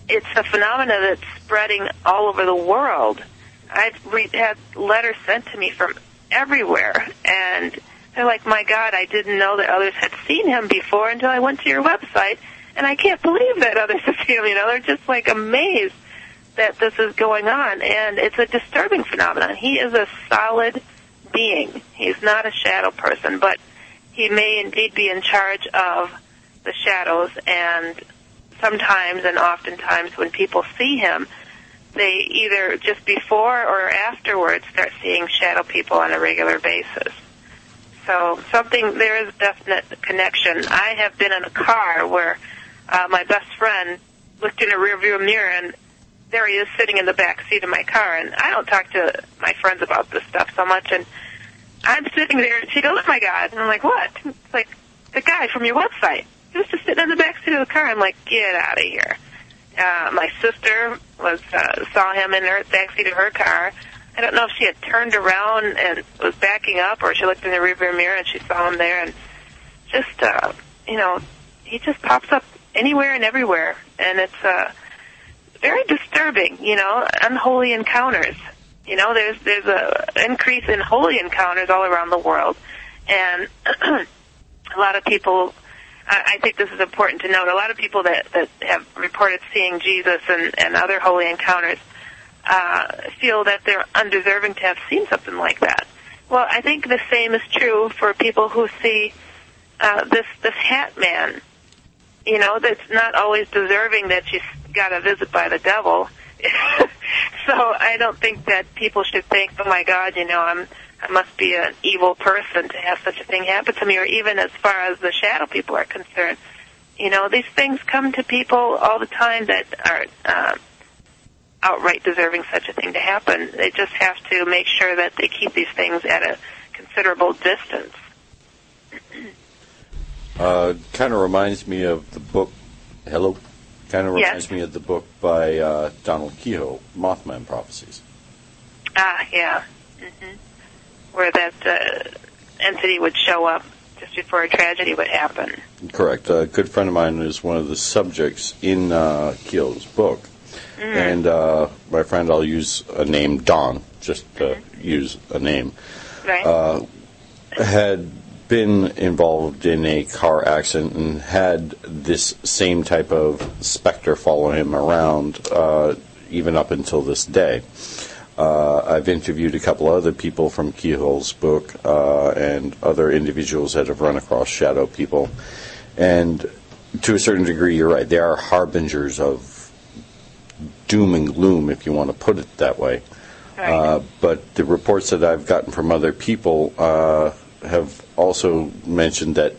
Speaker 8: it's a phenomena that's spreading all over the world. I've re- had letters sent to me from everywhere, and they're like, "My God, I didn't know that others had seen him before until I went to your website, and I can't believe that others have seen him." You know, they're just like amazed that this is going on, and it's a disturbing phenomenon. He is a solid being. He's not a shadow person, but he may indeed be in charge of the shadows and sometimes and oftentimes when people see him, they either just before or afterwards start seeing shadow people on a regular basis. So something there is a definite connection. I have been in a car where uh, my best friend looked in a rearview mirror and there he is sitting in the back seat of my car, and I don't talk to my friends about this stuff so much, and I'm sitting there, and she goes, "Oh my God!" And I'm like, "What?" It's like the guy from your website. Just sitting in the back seat of the car. I'm like, "Get out of here!" Uh, my sister was uh, saw him in the back seat of her car. I don't know if she had turned around and was backing up, or she looked in the rearview mirror and she saw him there, and just uh, you know, he just pops up anywhere and everywhere, and it's uh, very disturbing. You know, unholy encounters. You know, there's there's a increase in holy encounters all around the world, and a lot of people. I think this is important to note. A lot of people that that have reported seeing Jesus and and other holy encounters uh, feel that they're undeserving to have seen something like that. Well, I think the same is true for people who see uh, this this hat man. You know, that's not always deserving that you got a visit by the devil. so I don't think that people should think, "Oh my God, you know, I'm I must be an evil person to have such a thing happen to me," or even as far as the shadow people are concerned. You know, these things come to people all the time that are uh, outright deserving such a thing to happen. They just have to make sure that they keep these things at a considerable distance.
Speaker 5: Uh, kind of reminds me of the book. Hello. Kind of
Speaker 8: Yes.
Speaker 5: reminds me of the book by uh, Donald Keyhoe, Mothman Prophecies.
Speaker 8: Ah, yeah. hmm Where that uh, entity would show up just before a tragedy would happen.
Speaker 5: Correct. A good friend of mine is one of the subjects in uh, Keyhoe's book. And uh, my friend, I'll use a name, Don, just to use a name,
Speaker 8: Right.
Speaker 5: uh, had been involved in a car accident and had this same type of specter follow him around uh, even up until this day. Uh, I've interviewed a couple other people from Keyhoe's book uh, and other individuals that have run across shadow people. And to a certain degree, you're right. They are harbingers of doom and gloom, if you want to put it that way. Uh, but the reports that I've gotten from other people uh, have also mentioned that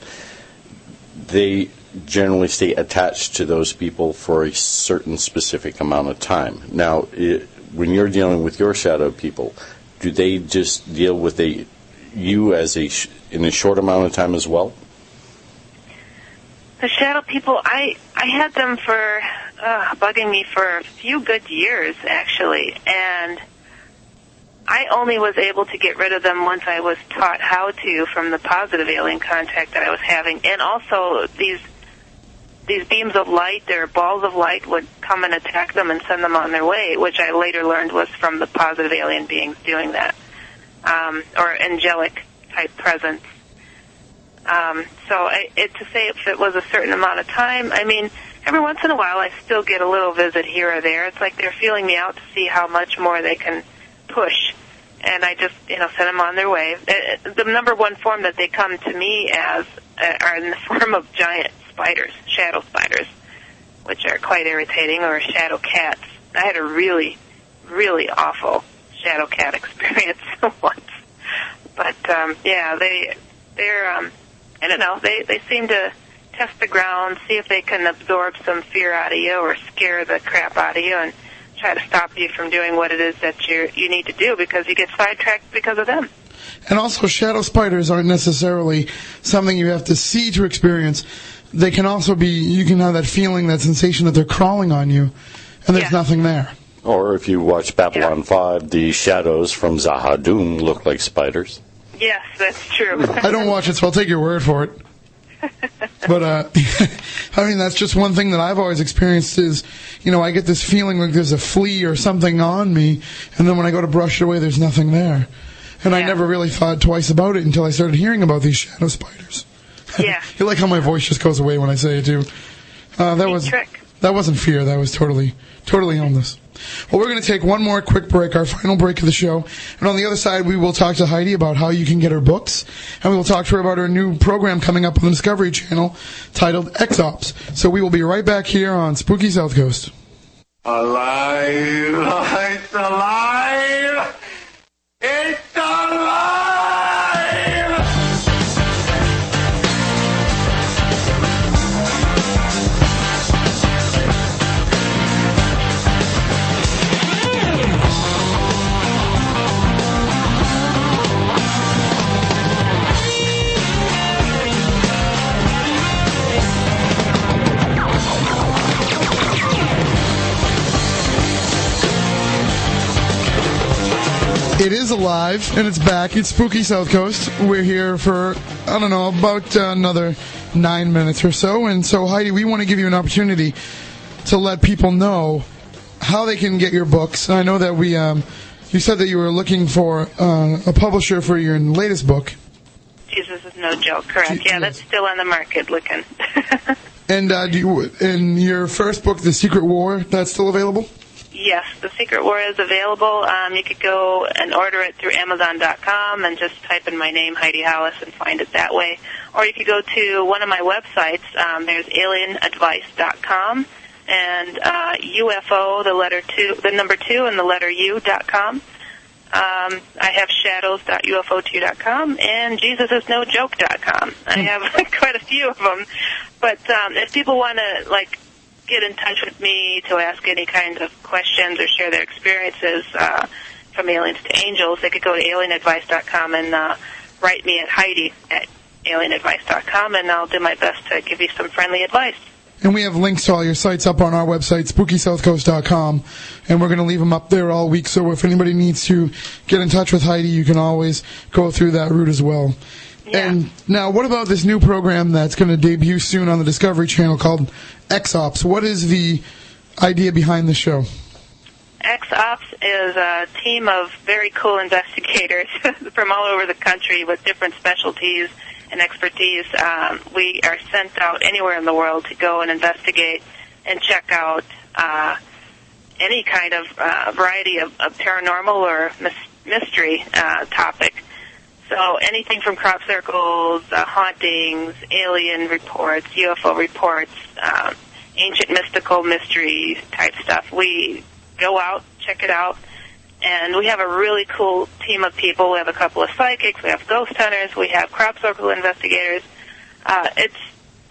Speaker 5: they generally stay attached to those people for a certain specific amount of time. Now, i when you're dealing with your shadow people, do they just deal with a you as a sh- in a short amount of time as well?
Speaker 8: The shadow people, I I had them for uh, bugging me for a few good years actually, and I only was able to get rid of them once I was taught how to from the positive alien contact that I was having, and also these these beams of light, their balls of light would come and attack them and send them on their way, which I later learned was from the positive alien beings doing that, um, or angelic type presence. Um, so I, it, to say if it was a certain amount of time, I mean, every once in a while I still get a little visit here or there. It's like they're feeling me out to see how much more they can push. And I just, you know, send them on their way. Uh, The number one form that they come to me as uh, are in the form of giant spiders, shadow spiders, which are quite irritating, or shadow cats. I had a really, really awful shadow cat experience once. But um, yeah, they they're um, I don't know. They they seem to test the ground, see if they can absorb some fear out of you or scare the crap out of you, and try to stop you from doing what it is that you you need to do because you get sidetracked because of them.
Speaker 3: And also, shadow spiders aren't necessarily something you have to see to experience. They can also be, you can have that feeling, that sensation that they're crawling on you, and there's nothing there.
Speaker 5: Or if you watch Babylon 5, the shadows from Z'ha'dum look like spiders.
Speaker 8: Yes, that's true.
Speaker 3: I don't watch it, so I'll take your word for it. But uh, I mean, that's just one thing that I've always experienced is, you know, I get this feeling like there's a flea or something on me, and then when I go to brush it away, there's nothing there. And I never really thought twice about it until I started hearing about these shadow spiders.
Speaker 8: Yeah.
Speaker 3: you like how my voice just goes away when I say it too. Uh, that was that wasn't fear. That was totally totally illness. Well, we're going to take one more quick break, our final break of the show, and on the other side, we will talk to Heidi about how you can get her books, and we will talk to her about her new program coming up on the Discovery Channel titled X Ops. So we will be right back here on Spooky South Coast.
Speaker 10: Alive! It's alive! It's alive!
Speaker 3: It is alive and it's back. It's Spooky South Coast. We're here for, I don't know, about another nine minutes or so. And so, Heidi, we want to give you an opportunity to let people know how they can get your books. I know that we, um, you said that you were looking for uh, a publisher for your latest book.
Speaker 8: Jesus is no joke, correct? Yeah, that's still on the market looking.
Speaker 3: And uh, do you, in your first book, The Secret War, that's still available?
Speaker 8: Yes, The Secret War is available. Um, you could go and order it through Amazon.com and just type in my name, Heidi Hollis, and find it that way. Or you could go to one of my websites. Um, there's alienadvice.com and uh, UFO, the letter two, the number two, and the letter U dot com. Um, I have shadows.ufo2u.com and jesusisnojoke.com. I have quite a few of them. But um, if people want to like get in touch with me to ask any kind of questions or share their experiences uh, from aliens to angels, they could go to alienadvice.com and uh, write me at Heidi at alienadvice.com, and I'll do my best to give you some friendly advice.
Speaker 3: And we have links to all your sites up on our website, spookysouthcoast.com, and we're going to leave them up there all week. So if anybody needs to get in touch with Heidi, you can always go through that route as well. And now, what about this new program that's going to debut soon on the Discovery Channel called X-Ops? What is the idea behind the show?
Speaker 8: X-Ops is a team of very cool investigators from all over the country with different specialties and expertise. Um, we are sent out anywhere in the world to go and investigate and check out uh, any kind of uh, variety of, of paranormal or mys- mystery uh, topic. So anything from crop circles, uh, hauntings, alien reports, UFO reports, um, ancient mystical mystery type stuff. We go out, check it out, and we have a really cool team of people. We have a couple of psychics, we have ghost hunters, we have crop circle investigators. Uh, it's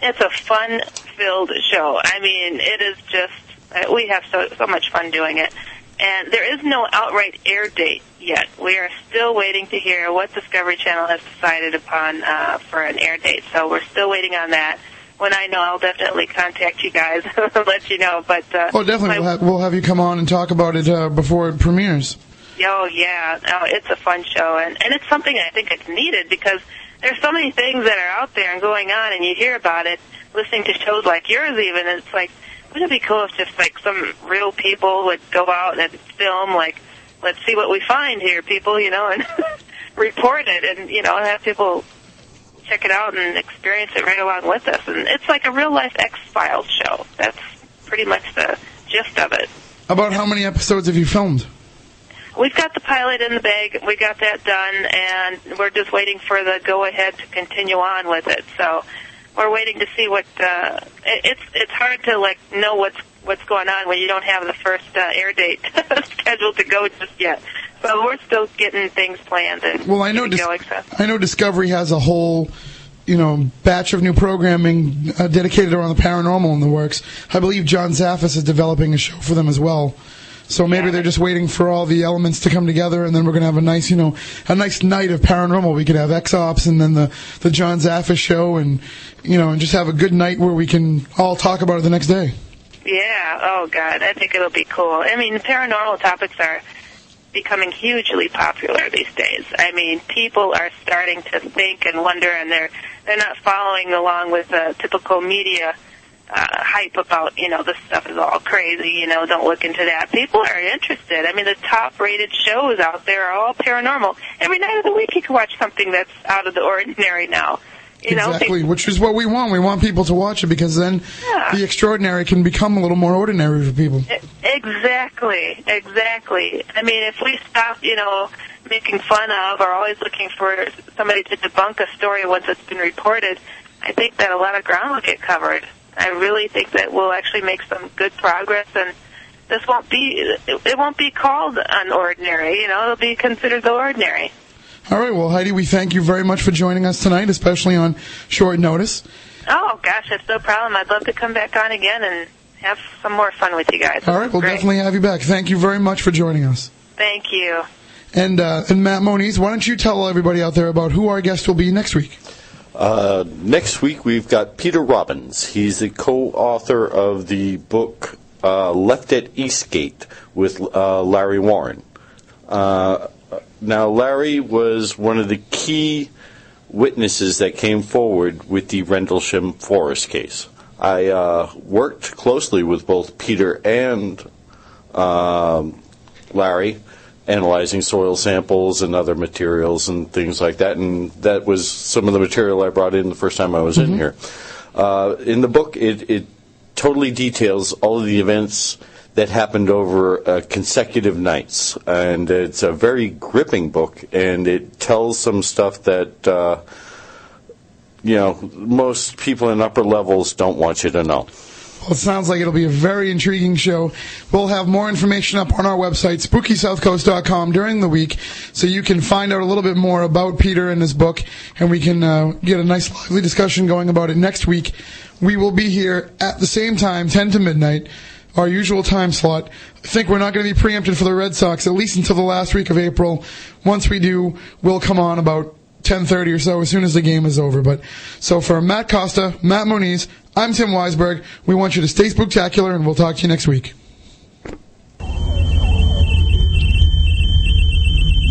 Speaker 8: it's a fun-filled show. I mean, it is just uh, we have so so much fun doing it. And there is no outright air date yet. We are still waiting to hear what Discovery Channel has decided upon uh, for an air date. So we're still waiting on that. When I know, I'll definitely contact you guys and let you know. But uh,
Speaker 3: Oh, definitely. We'll have, we'll have you come on and talk about it uh, before it premieres.
Speaker 8: Oh yeah, no, it's a fun show, and and it's something I think it's needed because there's so many things that are out there and going on, and you hear about it, listening to shows like yours, even. And it's like, wouldn't it be cool if just like some real people would go out and film, like, let's see what we find here, people, you know, and report it, and you know, have people check it out and experience it right along with us. And it's like a real life X Files show. That's pretty much the gist of it.
Speaker 3: About how many episodes have you filmed?
Speaker 8: We've got the pilot in the bag. We got that done, and we're just waiting for the go ahead to continue on with it. So we're waiting to see what. Uh, it, it's it's hard to like know what's what's going on when you don't have the first uh, air date scheduled to go just yet. So we're still getting things planned and
Speaker 3: Well, I know Dis- I know Discovery has a whole, you know, batch of new programming uh, dedicated around the paranormal in the works. I believe John Zaffis is developing a show for them as well. So maybe they're just waiting for all the elements to come together, and then we're gonna have a nice, you know, a nice night of paranormal. We could have X Ops and then the the John Zaffis show, and you know, and just have a good night where we can all talk about it the next day.
Speaker 8: Yeah. Oh God, I think it'll be cool. I mean, paranormal topics are becoming hugely popular these days. I mean, people are starting to think and wonder, and they're they're not following along with the typical media uh, hype about you know this stuff is all crazy. You know, don't look into that. People are interested. I mean, the top-rated shows out there are all paranormal. Every night of the week, you can watch something that's out of the ordinary now. You know,
Speaker 3: exactly, which is what we want. We want people to watch it because then the extraordinary can become a little more ordinary for people.
Speaker 8: Exactly, exactly. I mean, if we stop, you know, making fun of or always looking for somebody to debunk a story once it's been reported, I think that a lot of ground will get covered. I really think that we'll actually make some good progress, and this won't be it, it won't be called unordinary. You know, it'll be considered the ordinary.
Speaker 3: All right, well, Heidi, we thank you very much for joining us tonight, especially on short notice.
Speaker 8: Oh gosh, it's no problem. I'd love to come back on again and have some more fun with you guys.
Speaker 3: All right, we'll
Speaker 8: Great.
Speaker 3: definitely have you back. Thank you very much for joining us.
Speaker 8: Thank you.
Speaker 3: And uh, and Matt Moniz, why don't you tell everybody out there about who our guest will be next week?
Speaker 5: Uh, next week we've got Peter Robbins. He's the co-author of the book uh, Left at Eastgate with uh, Larry Warren. Now Larry was one of the key witnesses that came forward with the Rendlesham Forest case. I uh, worked closely with both Peter and um, Larry, analyzing soil samples and other materials and things like that. And that was some of the material I brought in the first time I was in here. Uh, in the book, it, it totally details all of the events that happened over uh, consecutive nights, and it's a very gripping book, and it tells some stuff that uh, you know most people in upper levels don't want you to know.
Speaker 3: Well, it sounds like it'll be a very intriguing show. We'll have more information up on our website, spookysouthcoast.com, during the week, so you can find out a little bit more about Peter and his book, and we can uh, get a nice, lively discussion going about it next week. We will be here at the same time, 10 to midnight, our usual time slot. I think we're not going to be preempted for the Red Sox, at least until the last week of April. Once we do, we'll come on about 10:30 or so as soon as the game is over. But so for Matt Costa, Matt Moniz, I'm Tim Weisberg. We want you to stay spectacular, and we'll talk to you next week.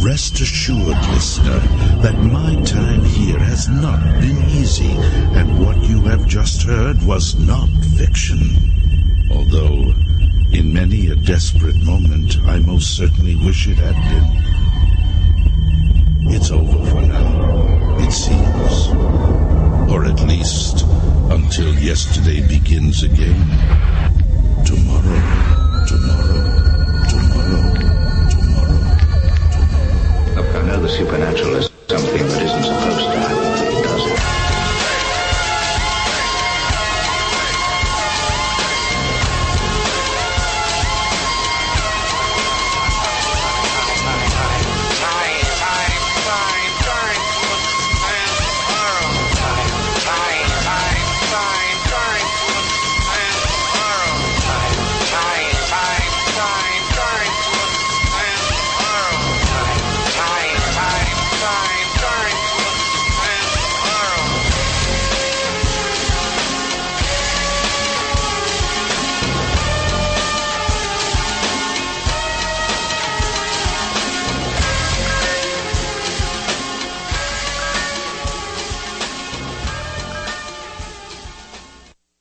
Speaker 12: Rest assured, listener, that my time here has not been easy, and what you have just heard was not fiction although in many a desperate moment I most certainly wish it had been. It's over for now, it seems. Or at least until yesterday begins again. Tomorrow, tomorrow, tomorrow, tomorrow, tomorrow.
Speaker 9: Look, I know the supernatural is something that isn't